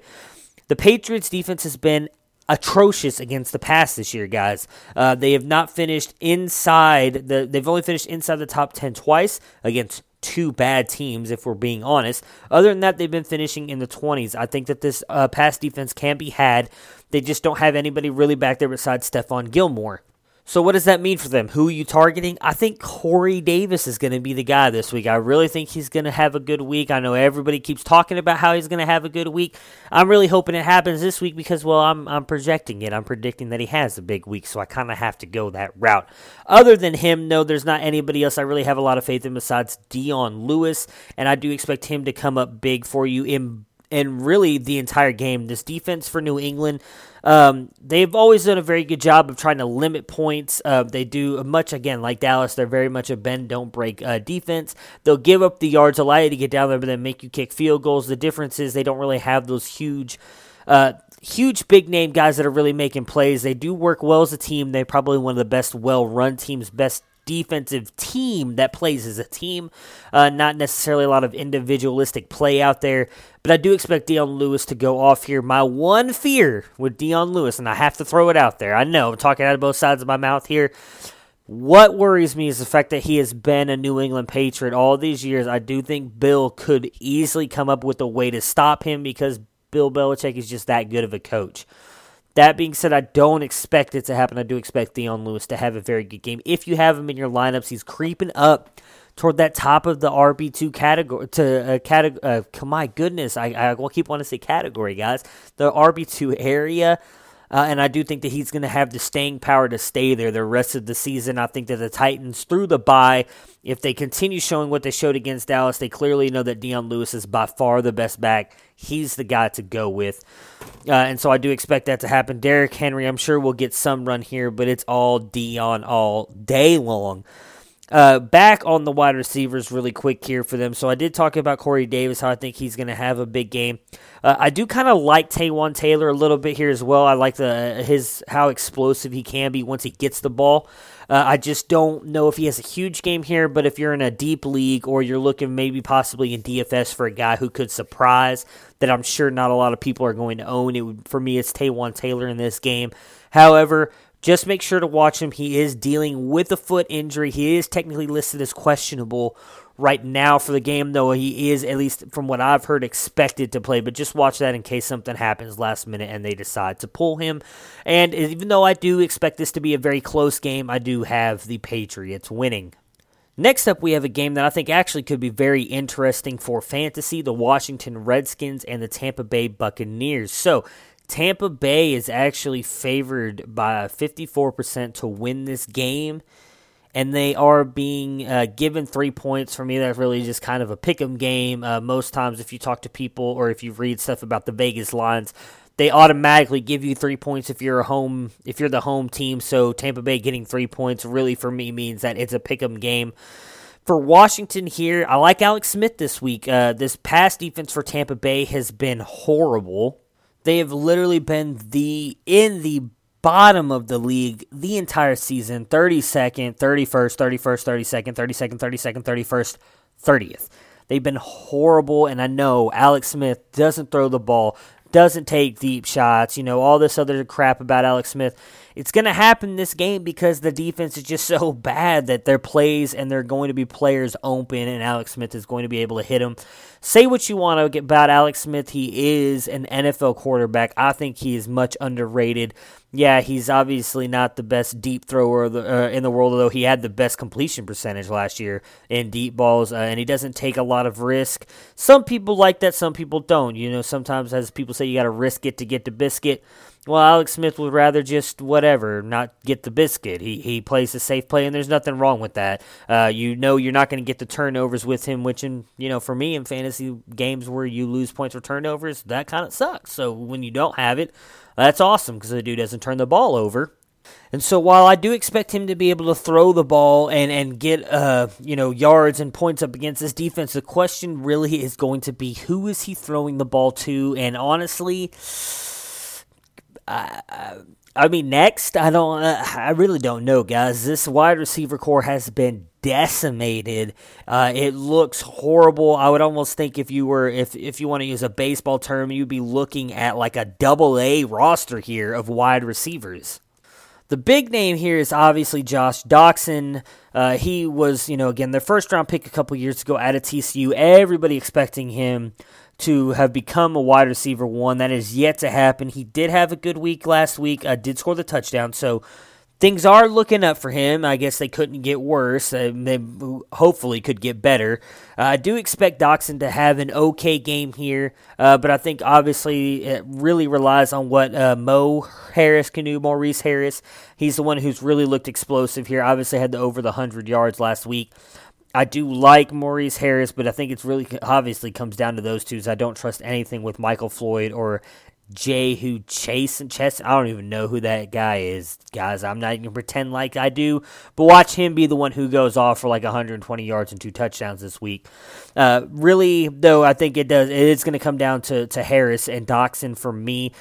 The Patriots defense has been atrocious against the pass this year, guys. Uh, they have not finished inside the. They've only finished inside the top ten twice against two bad teams, if we're being honest. Other than that, they've been finishing in the 20s. I think that this uh, pass defense can be had. They just don't have anybody really back there besides Stephon Gilmore. So what does that mean for them? Who are you targeting? I think Corey Davis is going to be the guy this week. I really think he's going to have a good week. I know everybody keeps talking about how he's going to have a good week. I'm really hoping it happens this week because, well, I'm I'm projecting it. I'm predicting that he has a big week, so I kind of have to go that route. Other than him, no, there's not anybody else I really have a lot of faith in besides Dion Lewis, and I do expect him to come up big for you in and really the entire game. This defense for New England, um, they've always done a very good job of trying to limit points. Uh, they do much again like Dallas. They're very much a bend don't break uh, defense. They'll give up the yards, allow you to get down there, but then make you kick field goals. The difference is they don't really have those huge. Uh, huge big name guys that are really making plays. They do work well as a team. They're probably one of the best well run teams, best defensive team that plays as a team. Uh, not necessarily a lot of individualistic play out there, but I do expect Dion Lewis to go off here. My one fear with Dion Lewis, and I have to throw it out there. I know I'm talking out of both sides of my mouth here. What worries me is the fact that he has been a New England Patriot all these years. I do think Bill could easily come up with a way to stop him because Bill Belichick is just that good of a coach. That being said, I don't expect it to happen. I do expect Dion Lewis to have a very good game. If you have him in your lineups, he's creeping up toward that top of the RB two category. To uh, category, uh, my goodness, I I will keep wanting to say category, guys. The RB two area. Uh, and I do think that he's going to have the staying power to stay there the rest of the season. I think that the Titans, through the bye, if they continue showing what they showed against Dallas, they clearly know that Dion Lewis is by far the best back. He's the guy to go with. Uh, and so I do expect that to happen. Derrick Henry, I'm sure, will get some run here, but it's all Dion all day long. Uh, back on the wide receivers really quick here for them. So I did talk about Corey Davis, how I think he's going to have a big game. Uh, I do kind of like Taywan Taylor a little bit here as well. I like the his how explosive he can be once he gets the ball. Uh, I just don't know if he has a huge game here, but if you're in a deep league or you're looking maybe possibly in DFS for a guy who could surprise that I'm sure not a lot of people are going to own, it for me it's Taywan Taylor in this game. However, just make sure to watch him. He is dealing with a foot injury. He is technically listed as questionable right now for the game, though he is, at least from what I've heard, expected to play. But just watch that in case something happens last minute and they decide to pull him. And even though I do expect this to be a very close game, I do have the Patriots winning. Next up, we have a game that I think actually could be very interesting for fantasy the Washington Redskins and the Tampa Bay Buccaneers. So, Tampa Bay is actually favored by 54% to win this game and they are being uh, given three points. For me, that's really just kind of a pick 'em game. Uh, most times, if you talk to people or if you read stuff about the Vegas lines, they automatically give you three points if you're a home if you're the home team. So Tampa Bay getting three points really for me means that it's a pick 'em game. For Washington here, I like Alex Smith this week. Uh, this pass defense for Tampa Bay has been horrible. They have literally been the in the bottom of the league the entire season 32nd, 31st, 31st, 32nd, 32nd, 32nd, 31st, 30th. They've been horrible, and I know Alex Smith doesn't throw the ball, doesn't take deep shots, you know, all this other crap about Alex Smith. It's going to happen this game because the defense is just <laughs> so bad that their plays and they're going to be players open, and Alex Smith is going to be able to hit them. Say what you want about Alex Smith. He is an NFL quarterback. I think he is much underrated. Yeah, he's obviously not the best deep thrower uh, in the world, although he had the best completion percentage last year in deep balls, uh, and he doesn't take a lot of risk. Some people like that, some people don't. You know, sometimes as people say, you got to risk it to get the biscuit. Well, Alex Smith would rather just whatever, not get the biscuit. He he plays a safe play, and there's nothing wrong with that. Uh, you know you're not going to get the turnovers with him, which in you know for me in fantasy games where you lose points for turnovers, that kind of sucks. So when you don't have it, that's awesome because the dude doesn't turn the ball over. And so while I do expect him to be able to throw the ball and, and get uh you know yards and points up against this defense, the question really is going to be who is he throwing the ball to? And honestly, I, I mean, next, I don't, uh, I really don't know, guys. This wide receiver corps has been decimated. Uh, it looks horrible. I would almost think if you were, if if you want to use a baseball term, you'd be looking at like a double A roster here of wide receivers. The big name here is obviously Josh Doctson. Uh, he was, you know, again, their first round pick a couple years ago out of TCU. Everybody expecting him to have become a wide receiver one. That is yet to happen. He did have a good week last week, uh, did score the touchdown, so things are looking up for him. I guess they couldn't get worse. Uh, they hopefully could get better. Uh, I do expect Doctson to have an okay game here, uh, but I think obviously it really relies on what uh, Mo Harris can do. Maurice Harris, he's the one who's really looked explosive here. Obviously had the over the hundred yards last week. I do like Maurice Harris, but I think it's really obviously comes down to those two. I don't trust anything with Michael Floyd or Jay who Chase and Chess. I don't even know who that guy is, guys. I'm not even pretend like I do, but watch him be the one who goes off for like 120 yards and two touchdowns this week. Uh, really, though, I think it does. It is going to come down to to Harris and Doctson for me.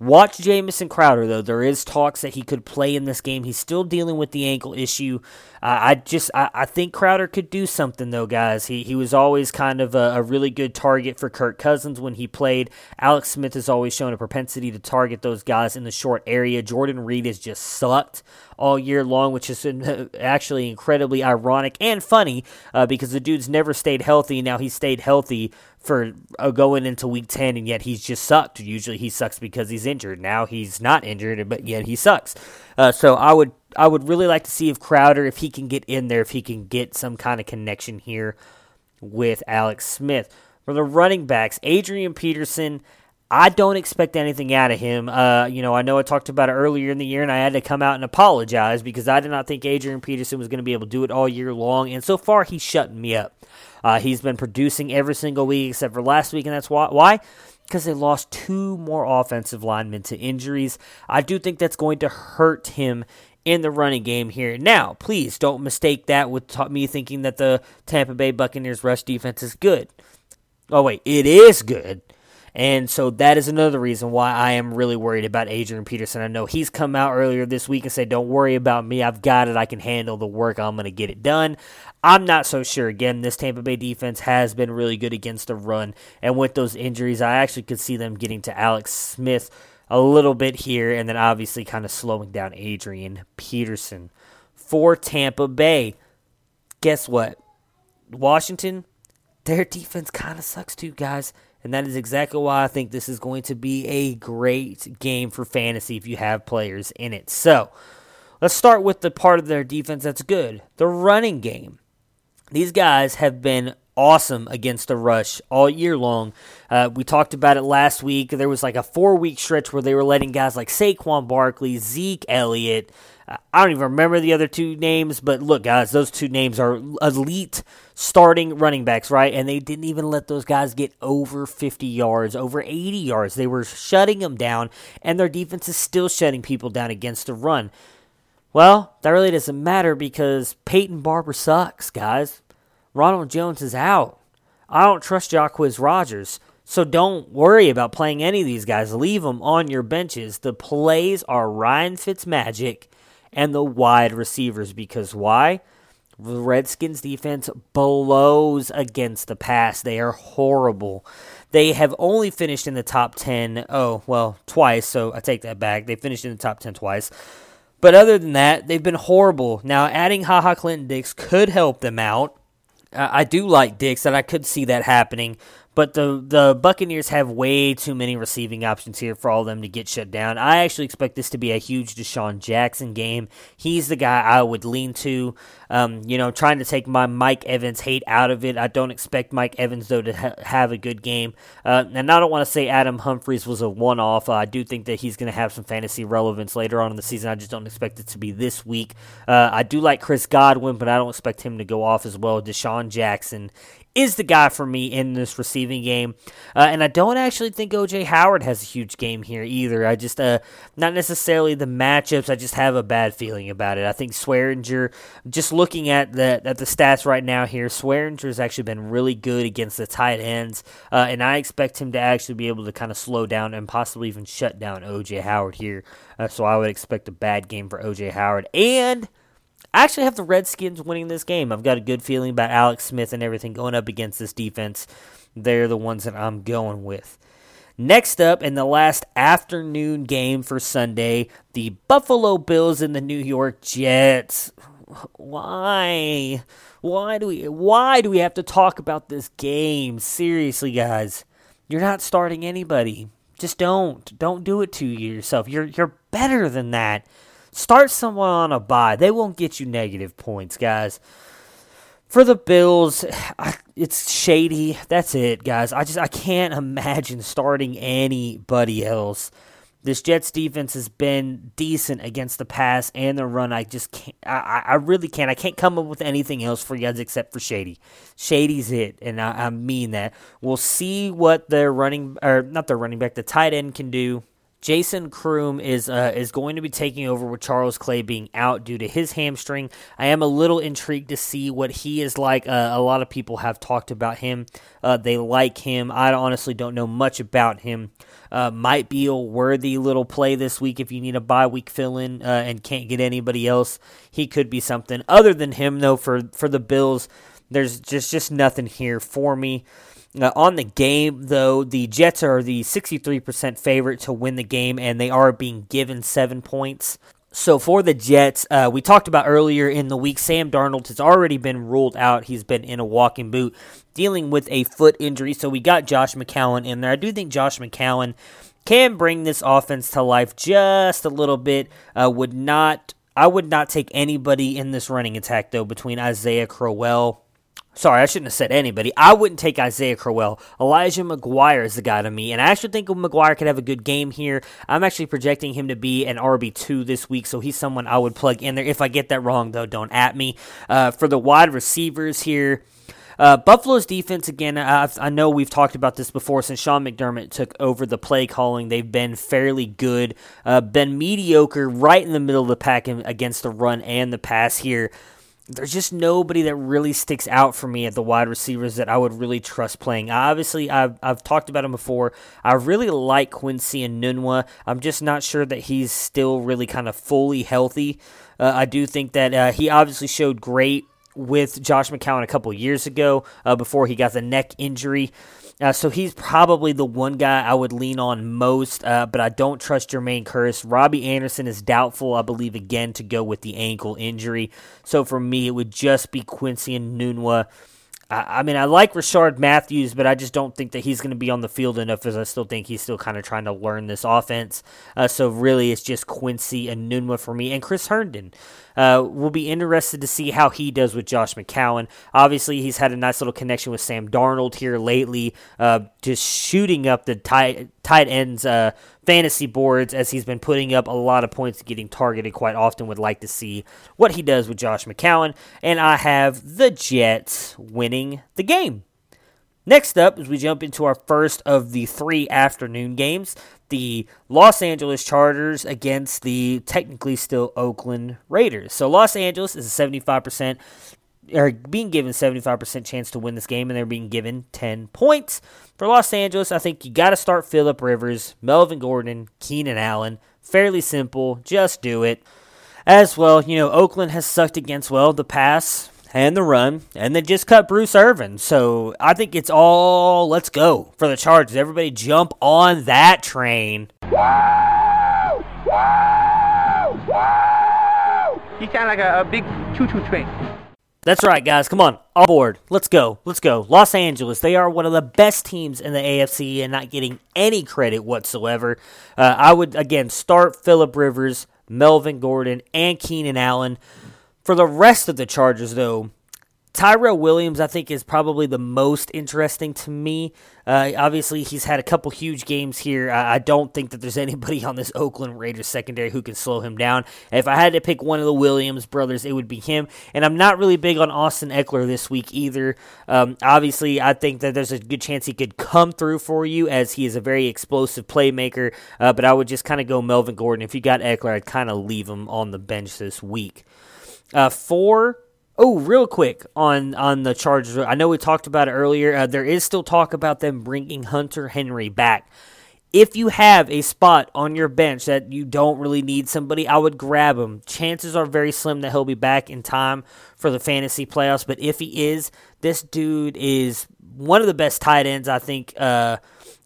Watch Jamison Crowder though. There is talks that he could play in this game. He's still dealing with the ankle issue. Uh, I just I, I, think Crowder could do something though, guys. He he was always kind of a, a, really good target for Kirk Cousins when he played. Alex Smith has always shown a propensity to target those guys in the short area. Jordan Reed has just sucked all year long, which is <laughs> actually incredibly ironic and funny uh, because the dude's never stayed healthy. Now he stayed healthy for uh, going into week 10 and yet he's just sucked usually he sucks because he's injured now he's not injured but yet he sucks uh, so i would i would really like to see if crowder if he can get in there if he can get some kind of connection here with alex smith for the running backs adrian peterson I don't expect anything out of him. Uh, you know, I know I talked about it earlier in the year, and I had to come out and apologize because I did not think Adrian Peterson was going to be able to do it all year long. And so far, he's shutting me up. Uh, he's been producing every single week except for last week, and that's why. Why? Because they lost two more offensive linemen to injuries. I do think that's going to hurt him in the running game here. Now, please don't mistake that with me thinking that the Tampa Bay Buccaneers rush defense is good. Oh, wait, it is good. And so that is another reason why I am really worried about Adrian Peterson. I know he's come out earlier this week and said, Don't worry about me. I've got it. I can handle the work. I'm going to get it done. I'm not so sure. Again, this Tampa Bay defense has been really good against the run. And with those injuries, I actually could see them getting to Alex Smith a little bit here and then obviously kind of slowing down Adrian Peterson. For Tampa Bay, guess what? Washington, their defense kind of sucks too, guys. And that is exactly why I think this is going to be a great game for fantasy if you have players in it. So, let's start with the part of their defense that's good the running game. These guys have been awesome against the rush all year long. Uh, we talked about it last week. There was like a four week stretch where they were letting guys like Saquon Barkley, Zeke Elliott. Uh, I don't even remember the other two names, but look, guys, those two names are elite starting running backs, right? And they didn't even let those guys get over 50 yards, over 80 yards. They were shutting them down, and their defense is still shutting people down against the run. Well, that really doesn't matter because Peyton Barber sucks, guys. Ronald Jones is out. I don't trust Jacquizz Rodgers. So don't worry about playing any of these guys. Leave them on your benches. The plays are Ryan Fitzmagic and the wide receivers because why? The Redskins defense blows against the pass. They are horrible. They have only finished in the top 10. Oh, well, twice, so I take that back. They finished in the top 10 twice. But other than that, they've been horrible. Now, adding Ha Ha Clinton Dix could help them out. I do like Dix, and I could see that happening. But the the Buccaneers have way too many receiving options here for all of them to get shut down. I actually expect this to be a huge DeSean Jackson game. He's the guy I would lean to. Um, you know, trying to take my Mike Evans hate out of it. I don't expect Mike Evans though to ha- have a good game. Uh, and I don't want to say Adam Humphries was a one off. Uh, I do think that he's going to have some fantasy relevance later on in the season. I just don't expect it to be this week. Uh, I do like Chris Godwin, but I don't expect him to go off as well. DeSean Jackson is the guy for me in this receiving game. Uh, and I don't actually think OJ Howard has a huge game here either. I just, uh, not necessarily the matchups, I just have a bad feeling about it. I think Swearinger, just looking at the, at the stats right now here, Swearinger has actually been really good against the tight ends. Uh, and I expect him to actually be able to kind of slow down and possibly even shut down OJ Howard here. Uh, so I would expect a bad game for OJ Howard. And. I actually have the Redskins winning this game. I've got a good feeling about Alex Smith and everything going up against this defense. They're the ones that I'm going with. Next up, in the last afternoon game for Sunday, the Buffalo Bills and the New York Jets. Why? Why do we why do we have to talk about this game? Seriously, guys. You're not starting anybody. Just don't. Don't do it to yourself. You're you're better than that. Start someone on a bye. They won't get you negative points, guys. For the Bills, <sighs> it's shady. That's it, guys. I just I can't <laughs> imagine starting anybody else. This Jets defense has been decent against the pass and the run. I just can't. I, I really can't. I can't come up with anything else for you guys except for Shady. Shady's it, and I, I mean that. We'll see what their running or not their running back, the tight end can do. Jason Croom is uh, is going to be taking over with Charles Clay being out due to his hamstring. I am a little intrigued to see what he is like. Uh, a lot of people have talked about him. Uh, they like him. I honestly don't know much about him. Uh, might be a worthy little play this week if you need a bye week fill in uh, and can't get anybody else. He could be something. Other than him, though, for for the Bills, there's just just nothing here for me. Uh, on the game, though, the Jets are the 63% favorite to win the game, and they are being given seven points. So for the Jets, uh, we talked about earlier in the week, Sam Darnold has already been ruled out. He's been in a walking boot, dealing with a foot injury. So we got Josh McCown in there. I do think Josh McCown can bring this offense to life just a little bit. Uh, would not, I would not take anybody in this running attack though between Isaiah Crowell Sorry, I shouldn't have said anybody. I wouldn't take Isaiah Crowell. Elijah McGuire is the guy to me, and I actually think McGuire could have a good game here. I'm actually projecting him to be an RB2 this week, so he's someone I would plug in there. If I get that wrong, though, don't at me. Uh, for the wide receivers here, uh, Buffalo's defense, again, I, I know we've talked about this before since Sean McDermott took over the play calling. They've been fairly good, uh, been mediocre right in the middle of the pack against the run and the pass here there's just nobody that really sticks out for me at the wide receivers that I would really trust playing. Obviously, I've, I've talked about him before. I really like Quincy Enunwa. I'm just not sure that he's still really kind of fully healthy. Uh, I do think that uh, he obviously showed great with Josh McCown a couple years ago uh, before he got the neck injury. Uh, so he's probably the one guy I would lean on most, uh, but I don't trust Jermaine Kearse. Robbie Anderson is doubtful, I believe, again to go with the ankle injury. So for me, it would just be Quincy Enunwa. I, I mean, I like Rishard Matthews, but I just don't think that he's going to be on the field enough as I still think he's still kind of trying to learn this offense. Uh, so really, it's just Quincy Enunwa for me and Chris Herndon. Uh, we'll be interested to see how he does with Josh McCown. Obviously, he's had a nice little connection with Sam Darnold here lately, uh, just shooting up the tight, tight ends uh, fantasy boards as he's been putting up a lot of points, getting targeted quite often. Would like to see what he does with Josh McCown. And I have the Jets winning the game. Next up, as we jump into our first of the three afternoon games, the Los Angeles Chargers against the technically still Oakland Raiders. So Los Angeles is a 75% are being given 75% chance to win this game and they're being given 10 points. For Los Angeles, I think you got to start Philip Rivers, Melvin Gordon, Keenan Allen. Fairly simple, just do it. As well, you know, Oakland has sucked against well the pass and the run, and they just cut Bruce Irvin. So I think it's all let's go for the Chargers. Everybody jump on that train. You sound like a, a big choo-choo train. That's right, guys. Come on, all aboard. Let's go. Let's go. Los Angeles. They are one of the best teams in the AFC and not getting any credit whatsoever. Uh, I would again start Philip Rivers, Melvin Gordon, and Keenan Allen. For the rest of the Chargers, though, Tyrell Williams, I think, is probably the most interesting to me. Uh, obviously, he's had a couple huge games here. I, I, don't think that there's <laughs> anybody on this Oakland Raiders secondary who can slow him down. If I had to pick one of the Williams brothers, it would be him. And I'm not really big on Austin Ekeler this week either. Um, obviously, I think that there's a good chance he could come through for you as he is a very explosive playmaker. Uh, but I would just kind of go Melvin Gordon. If you got Eckler, I'd kind of leave him on the bench this week. Uh, four Oh, real quick on on the Chargers. I know we talked about it earlier. Uh, there is still talk about them bringing Hunter Henry back. If you have a spot on your bench that you don't really need somebody, I would grab him. Chances are very slim that he'll be back in time for the fantasy playoffs. But if he is, this dude is one of the best tight ends I think uh,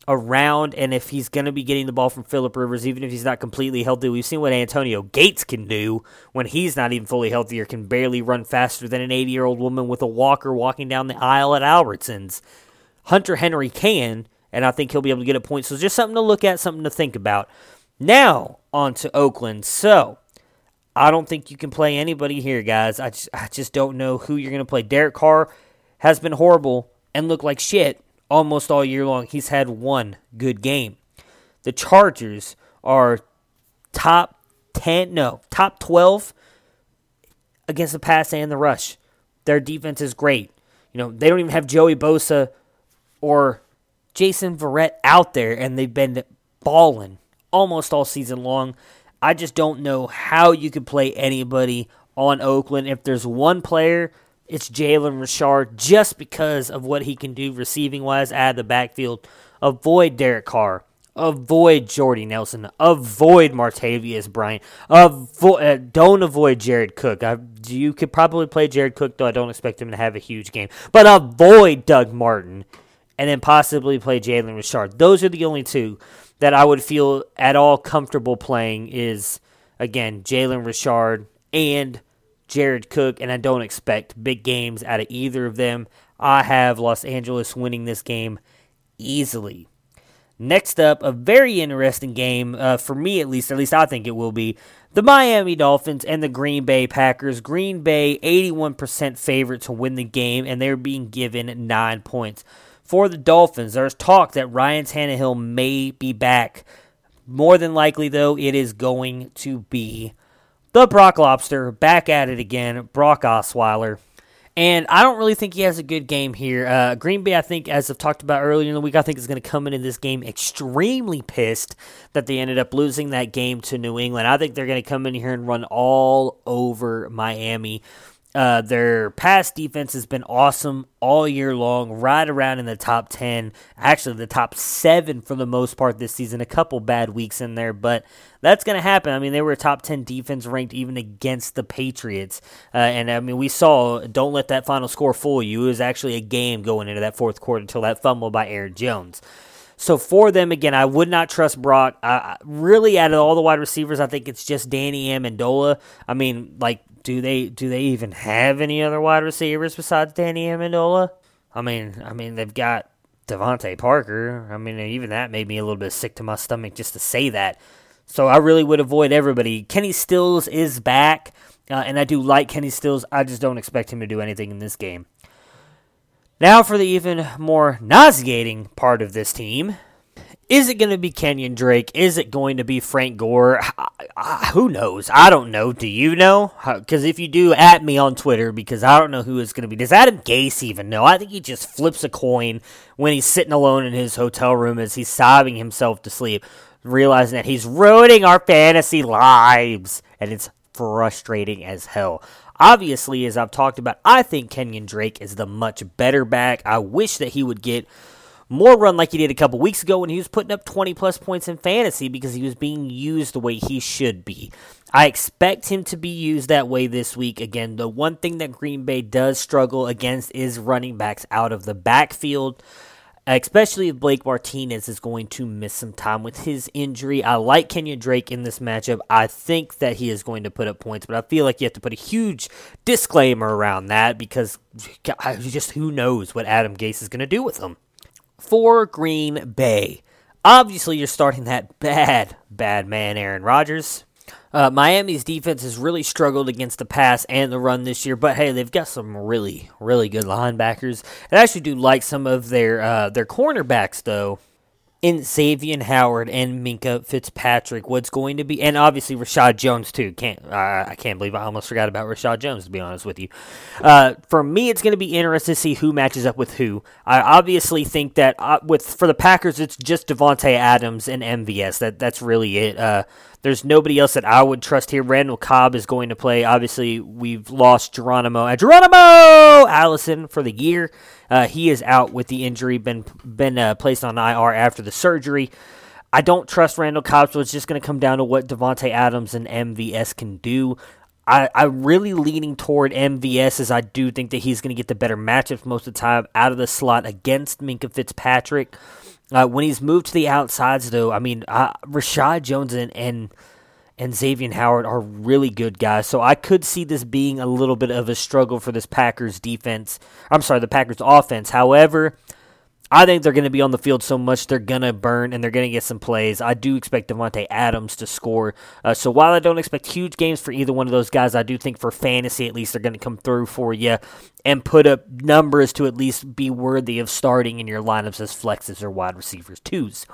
around, and if he's going to be getting the ball from Philip Rivers, even if he's not completely healthy, we've seen what Antonio Gates can do when he's not even fully healthy or can barely run faster than an 80 year old woman with a walker walking down the aisle at Albertsons. Hunter Henry can, and I think he'll be able to get a point. So just something to look at, something to think about. Now on to Oakland. So I don't think you can play anybody here, guys. I just, I just don't know who you're going to play. Derek Carr has been horrible and looked like shit almost all year long. He's had one good game. The Chargers are top 10, no, top 12 against the pass and the rush. Their defense is great. You know, they don't even have Joey Bosa or Jason Verrett out there, and they've been balling almost all season long. I just don't know how you could play anybody on Oakland. If there's one player it's Jalen Richard just because of what he can do receiving wise out of the backfield. Avoid Derek Carr. Avoid Jordy Nelson. Avoid Martavis Bryant. Avo- uh, don't avoid Jared Cook. I, you could probably play Jared Cook, though I don't expect him to have a huge game. But avoid Doug Martin and then possibly play Jalen Richard. Those are the only two that I would feel at all comfortable playing is, again, Jalen Richard and Jared Cook, and I don't expect big games out of either of them. I have Los Angeles winning this game easily. Next up, a very interesting game, uh, for me at least, at least I think it will be, the Miami Dolphins and the Green Bay Packers. Green Bay, 81% favorite to win the game, and they're being given 9 points. For the Dolphins, there's talk that Ryan Tannehill may be back. More than likely, though, it is going to be the Brock Lobster back at it again, Brock Osweiler. And I don't really think he has a good game here. Uh, Green Bay, I think, as I've talked about earlier in the week, I think is going to come into this game extremely pissed that they ended up losing that game to New England. I think they're going to come in here and run all over Miami. Uh, their pass defense has been awesome all year long, right around in the top 10, actually the top 7 for the most part this season. A couple bad weeks in there, but that's going to happen. I mean, they were a top 10 defense ranked even against the Patriots. Uh, and I mean, we saw, don't let that final score fool you. It was actually a game going into that fourth quarter until that fumble by Aaron Jones. So for them, again, I would not trust Brock. Uh, really, out of all the wide receivers, I think it's just Danny Amendola. I mean, like do they do they even have any other wide receivers besides Danny Amendola? I mean, I mean they've got DeVante Parker. I mean, even that made me a little bit sick to my stomach just to say that. So I really would avoid everybody. Kenny Stills is back, uh, and I do like Kenny Stills. I just don't expect him to do anything in this game. Now for the even more nauseating part of this team. Is it going to be Kenyon Drake? Is it going to be Frank Gore? who knows? I don't know. Do you know? Because if you do, at me on Twitter because I don't know who it's going to be. Does Adam Gase even know? I think he just flips a coin when he's sitting alone in his hotel room as he's sobbing himself to sleep, realizing that he's ruining our fantasy lives. And it's frustrating as hell. Obviously, as I've talked about, I think Kenyon Drake is the much better back. I wish that he would get more run like he did a couple weeks ago when he was putting up 20 plus points in fantasy because he was being used the way he should be. I expect him to be used that way this week. Again, the one thing that Green Bay does struggle against is running backs out of the backfield especially if Blake Martinez is going to miss some time with his injury. I like Kenyon Drake in this matchup. I think that he is going to put up points, but I feel like you have to put a huge disclaimer around that because just who knows what Adam Gase is going to do with him. For Green Bay, obviously you're starting that bad, bad man, Aaron Rodgers. Uh, Miami's defense has really struggled against the pass and the run this year, but hey, they've got some really, really good linebackers. I actually do like some of their uh, their cornerbacks, though in Xavier Howard and Minkah Fitzpatrick, what's going to be, and obviously Reshad Jones too. Can't uh, I can't believe I almost forgot about Reshad Jones to be honest with you. Uh, for me, it's going to be interesting to see who matches up with who. I obviously think that uh, with for the Packers, it's just Davante Adams and MVS. That that's really it. There's nobody else that I would trust here. Randall Cobb is going to play. Obviously, we've lost Geronimo uh, Geronimo Allison for the year. Uh, he is out with the injury, been been uh, placed on IR after the surgery. I don't trust Randall Cobb, so it's just going to come down to what Davante Adams and MVS can do. I, I'm really leaning toward MVS as I do think that he's going to get the better matchups most of the time out of the slot against Minkah Fitzpatrick. Uh, when he's moved to the outsides, though, I mean, uh, Reshad Jones and, and and Xavier Howard are really good guys. So I could see this being a little bit of a struggle for this Packers defense. I'm sorry, the Packers offense. However, I think they're going to be on the field so much they're going to burn and they're going to get some plays. I do expect Davante Adams to score. Uh, so while I don't expect huge games for either one of those guys, I do think for fantasy at least they're going to come through for you and put up numbers to at least be worthy of starting in your lineups as flexes or wide receivers twos.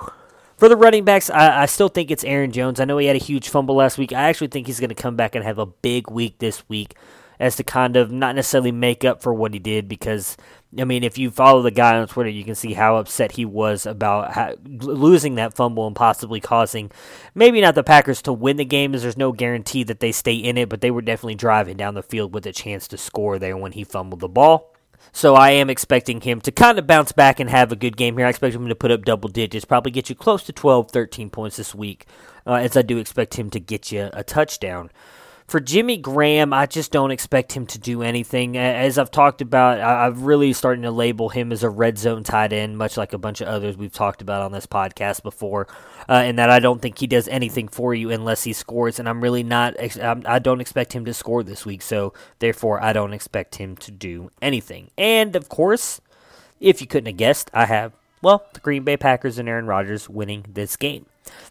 For the running backs, I, I, still think it's Aaron Jones. I know he had a huge fumble last week. I actually think he's going to come back and have a big week this week as to kind of not necessarily make up for what he did because, I mean, if you follow the guy on Twitter, you can see how upset he was about how, losing that fumble and possibly causing maybe not the Packers to win the game, as there's no guarantee that they stay in it, but they were definitely driving down the field with a chance to score there when he fumbled the ball. So I am expecting him to kind of bounce back and have a good game here. I expect him to put up double digits, probably get you close to 12, 13 points this week, uh, as I do expect him to get you a touchdown. For Jimmy Graham, I just don't expect him to do anything. As I've talked about, I'm really starting to label him as a red zone tight end, much like a bunch of others we've talked about on this podcast before. Uh, and that I don't think he does anything for you unless he scores. And I'm really not, I don't expect him to score this week. So therefore, I don't expect him to do anything. And of course, if you couldn't have guessed, I have, well, the Green Bay Packers and Aaron Rodgers winning this game.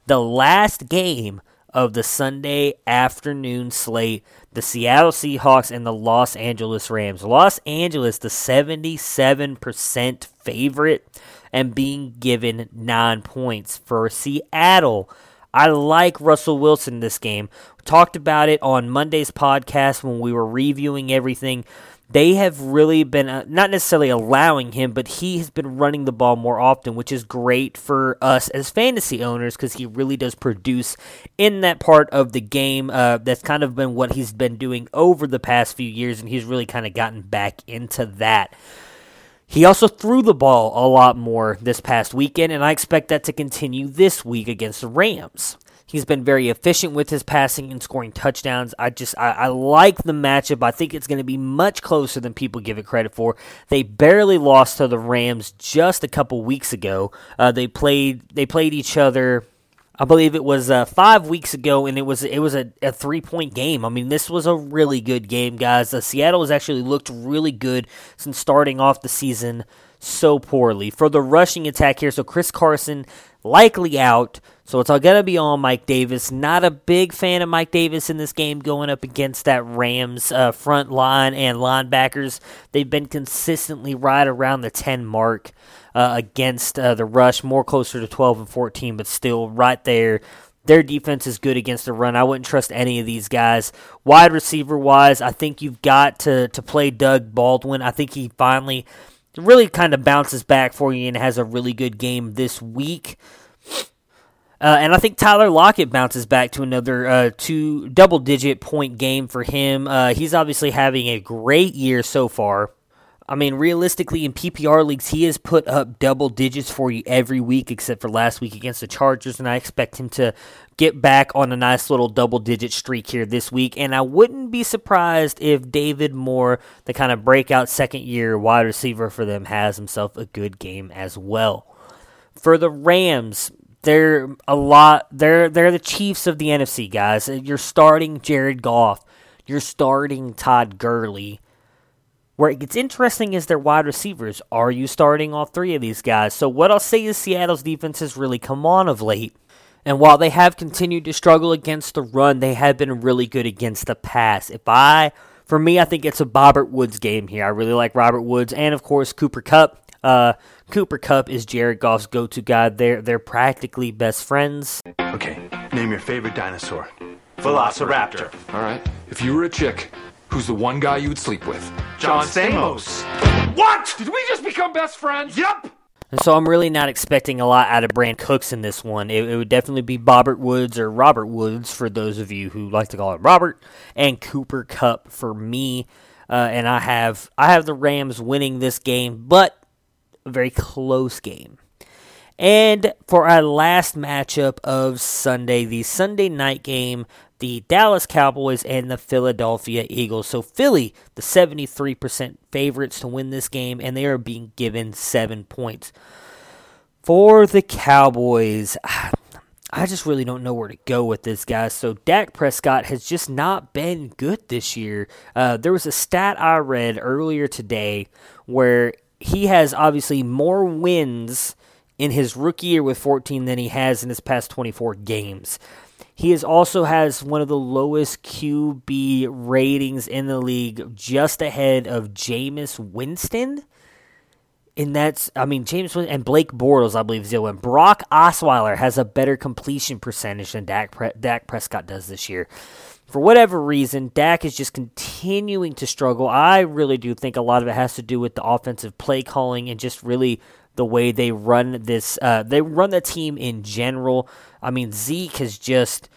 The last game of the Sunday afternoon slate, the Seattle Seahawks and the Los Angeles Rams. Los Angeles, the 77% favorite, and being given nine points. For Seattle, I like Russell Wilson this game. Talked about it on Monday's podcast when we were reviewing everything they have really been uh, not necessarily allowing him, but he has been running the ball more often, which is great for us as fantasy owners because he really does produce in that part of the game. Uh, that's kind of been what he's been doing over the past few years, and he's really kind of gotten back into that. He also threw the ball a lot more this past weekend, and I expect that to continue this week against the Rams. He's been very efficient with his passing and scoring touchdowns. I just I, I like the matchup. I think it's going to be much closer than people give it credit for. They barely lost to the Rams just a couple weeks ago. Uh, they played they played each other. I believe it was uh, five weeks ago, and it was it was a, a three point game. I mean, this was a really good game, guys. Uh, Seattle has actually looked really good since starting off the season so poorly. For the rushing attack here, so Chris Carson likely out. So it's all going to be on Mike Davis. Not a big fan of Mike Davis in this game going up against that Rams uh, front line and linebackers. They've been consistently right around the 10 mark uh, against uh, the rush, more closer to 12 and 14, but still right there. Their defense is good against the run. I wouldn't trust any of these guys. Wide receiver wise, I think you've got to, to play Doug Baldwin. I think he finally really kind of bounces back for you and has a really good game this week. Uh, and I think Tyler Lockett bounces back to another uh, two double digit point game for him. Uh, he's obviously having a great year so far. I mean, realistically, in PPR leagues, he has put up double digits for you every week except for last week against the Chargers, and I expect him to get back on a nice little double digit streak here this week. And I wouldn't be surprised if David Moore, the kind of breakout second year wide receiver for them, has himself a good game as well. For the Rams, they're a lot. They're they're the Chiefs of the NFC, guys. You're starting Jared Goff. You're starting Todd Gurley. Where it gets interesting is their wide receivers. Are you starting all three of these guys? So what I'll say is Seattle's defense has really come on of late. And while they have continued to struggle against the run, they have been really good against the pass. If I, for me, I think it's a Robert Woods game here. I really like Robert Woods and of course Cooper Kupp. Uh, Cooper Kupp is Jared Goff's go-to guy. They're they're practically best friends. Okay, name your favorite dinosaur. Velociraptor. All right. If you were a chick, who's the one guy you would sleep with? John Stamos. What? Did we just become best friends? Yep. And so I'm really not expecting a lot out of Brandin Cooks in this one. It, it, would definitely be Bobbert Woods or Robert Woods for those of you who like to call it Robert, and Cooper Kupp for me. Uh, and I have I have the Rams winning this game, but a very close game. And for our last matchup of Sunday, the Sunday night game, the Dallas Cowboys and the Philadelphia Eagles. So Philly, the 73% favorites to win this game, and they are being given seven points. For the Cowboys, <sighs> I just really don't know where to go with this, guys. So Dak Prescott has just not been good this year. Uh, there was a stat I read earlier today where he has obviously more wins in his rookie year with 14 than he has in his past 24 games. He is also has one of the lowest QB ratings in the league, just ahead of Jameis Winston. And that's, I mean, Jameis and Blake Bortles, I believe, is the one. Brock Osweiler has a better completion percentage than Dak, Pre- Dak Prescott does this year. For whatever reason, Dak is just continuing to struggle. I really do think a lot of it has to do with the offensive play calling and just really the way they run this. Uh, they run the team in general. I mean, Zeke has just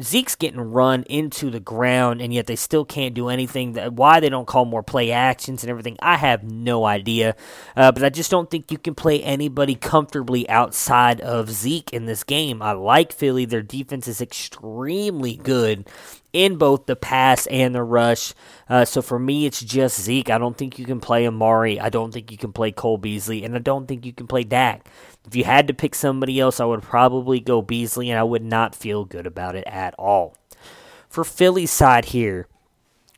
Zeke's getting run into the ground, and yet they still can't do anything. Why they don't call more play actions and everything, I have no idea. Uh, but I just don't think you can play anybody comfortably outside of Zeke in this game. I like Philly; their defense is extremely good in both the pass and the rush. Uh, so for me, it's just Zeke. I don't think you can play Amari. I don't think you can play Cole Beasley, and I don't think you can play Dak. If you had to pick somebody else, I would probably go Beasley, and I would not feel good about it at all. For Philly's side here,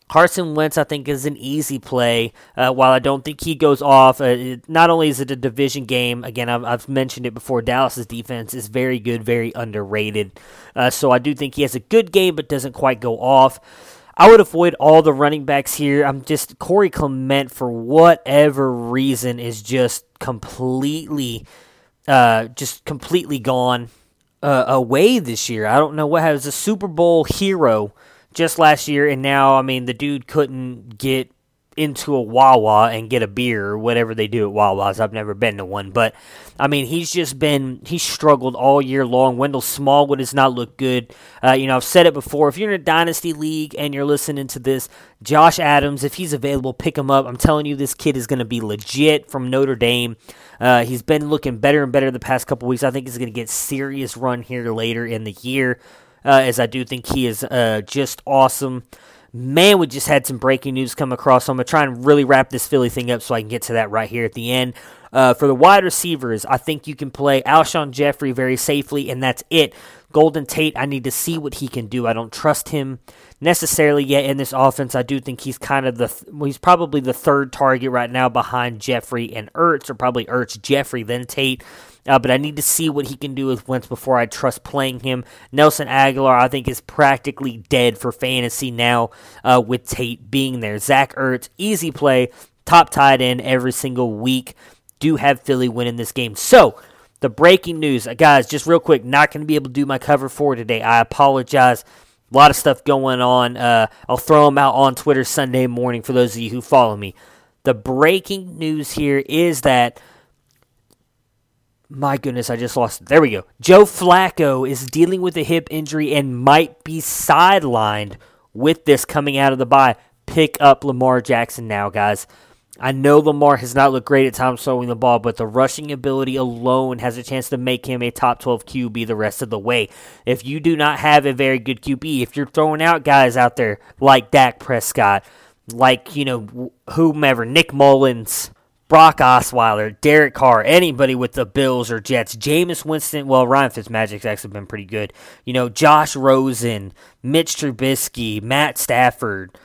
Carson Wentz, I think, is an easy play. Uh, while I don't think he goes off, uh, it, not only is it a division game, again, I've, I've, mentioned it before, Dallas's defense is very good, very underrated. Uh, so I do think he has a good game, but doesn't quite go off. I would avoid all the running backs here. I'm just, Corey Clement, for whatever reason, is just completely uh, just completely gone uh, away this year. I don't know what has a Super Bowl hero just last year, and now I mean the dude couldn't get into a Wawa and get a beer or whatever they do at Wawa's. I've never been to one, but I mean, he's just been he's struggled all year long. Wendell Smallwood has not looked good. Uh, you know, I've said it before. If you're in a dynasty league and you're listening to this, Josh Adams, if he's available, pick him up. I'm telling you, this kid is going to be legit from Notre Dame. Uh, he's been looking better and better the past couple weeks. I think he's going to get serious run here later in the year, uh, as I do think he is uh, just awesome. Man, we just had some breaking news come across, so I'm going to try and really wrap this Philly thing up so I can get to that right here at the end. Uh, for the wide receivers, I think you can play Alshon Jeffery very safely, and that's it. Golden Tate, I need to see what he can do. I don't trust him necessarily yet in this offense. I do think he's kind of the well, he's probably the third target right now behind Jeffery and Ertz, or probably Ertz, Jeffery, then Tate. Uh, but I need to see what he can do with Wentz before I trust playing him. Nelson Agholor, I think, is practically dead for fantasy now uh, with Tate being there. Zach Ertz, easy play, top tight end every single week. Do have Philly winning this game. So, the breaking news, uh, guys, just real quick, not going to be able to do my cover for today. I apologize. A lot of stuff going on. Uh, I'll throw them out on Twitter Sunday morning for those of you who follow me. The breaking news here is that my goodness, I just lost. There we go. Joe Flacco is dealing with a hip injury and might be sidelined with this coming out of the bye. Pick up Lamar Jackson now, guys. I know Lamar has not looked great at times throwing the ball, but the rushing ability alone has a chance to make him a top 12 QB the rest of the way. If you do not have a very good QB, if you're throwing out guys out there like Dak Prescott, like, you know, whomever, Nick Mullens, Brock Osweiler, Derek Carr, anybody with the Bills or Jets, Jameis Winston, well, Ryan Fitzmagic's actually been pretty good. You know, Josh Rosen, Mitch Trubisky, Matt Stafford,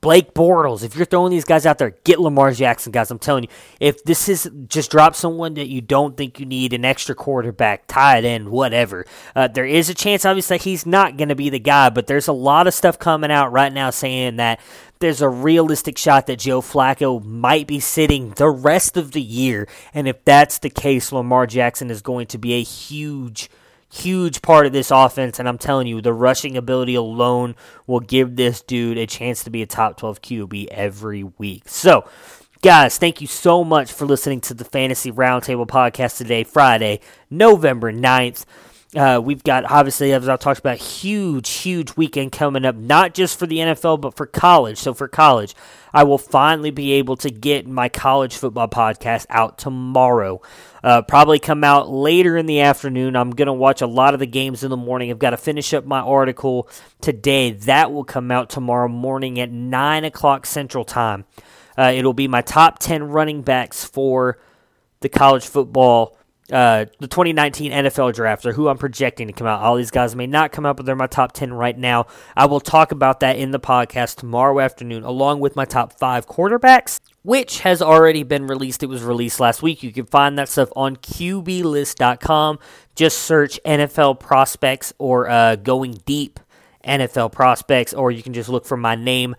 Blake Bortles, if you're throwing these guys out there, get Lamar Jackson, guys. I'm telling you, if this is just drop someone that you don't think you need an extra quarterback, tight end, whatever. Uh, there is a chance, obviously, he's not going to be the guy, but there's a lot of stuff coming out right now saying that there's a realistic shot that Joe Flacco might be sitting the rest of the year. And if that's the case, Lamar Jackson is going to be a huge huge part of this offense. And I'm telling you, the rushing ability alone will give this dude a chance to be a top 12 QB every week. So, guys, thank you so much for listening to the Fantasy Roundtable podcast today, Friday, November 9th. Uh, we've got, obviously, as I talked about, huge, huge weekend coming up, not just for the NFL, but for college. So, for college, I will finally be able to get my college football podcast out tomorrow. Uh, probably come out later in the afternoon. I'm going to watch a lot of the games in the morning. I've got to finish up my article today. That will come out tomorrow morning at 9 o'clock Central Time. Uh, it'll be my top 10 running backs for the college football uh, the 2019 NFL draft or who I'm projecting to come out. All these guys may not come out, but they're my top 10 right now. I will talk about that in the podcast tomorrow afternoon, along with my top five quarterbacks, which has already been released. It was released last week. You can find that stuff on QBlist.com. Just search NFL prospects or uh, going deep NFL prospects, or you can just look for my name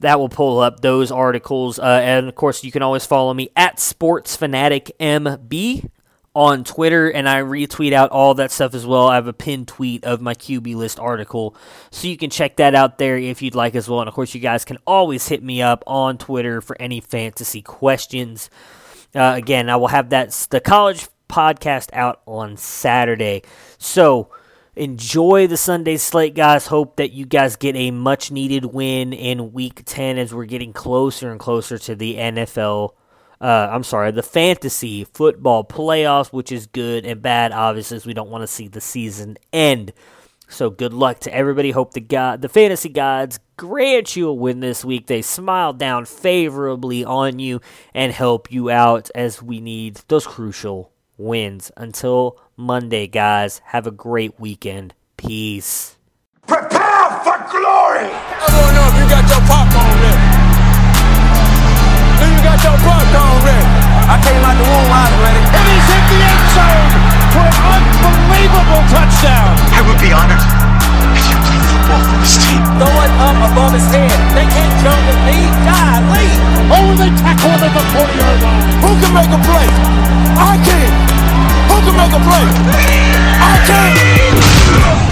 that will pull up those articles. Uh, and of course, you can always follow me at Sports Fanatic MB on Twitter, and I retweet out all that stuff as well. I have a pinned tweet of my QB list article, so you can check that out there if you'd like as well. And of course, you guys can always hit me up on Twitter for any fantasy questions. Uh, again, I will have that the college podcast out on Saturday, so enjoy the Sunday slate, guys. Hope that you guys get a much needed win in Week Ten as we're getting closer and closer to the NFL uh, I'm sorry, the fantasy football playoffs, which is good and bad, obviously, as we don't want to see the season end. So good luck to everybody. Hope the God, the fantasy gods grant you a win this week. They smile down favorably on you and help you out as we need those crucial wins. Until Monday, guys, have a great weekend. Peace. Prepare for glory! I don't know if you got your popcorn ready. Do you got your popcorn ready? I came out the womb, I was ready. And he's hit the end zone for an unbelievable touchdown. I would be honored if you played football for this team. Throw it up above his head. They can't jump with me. Golly. Oh, they tackle him at the 40-yard line. Who can make a play? I can. Who can make a play? I can.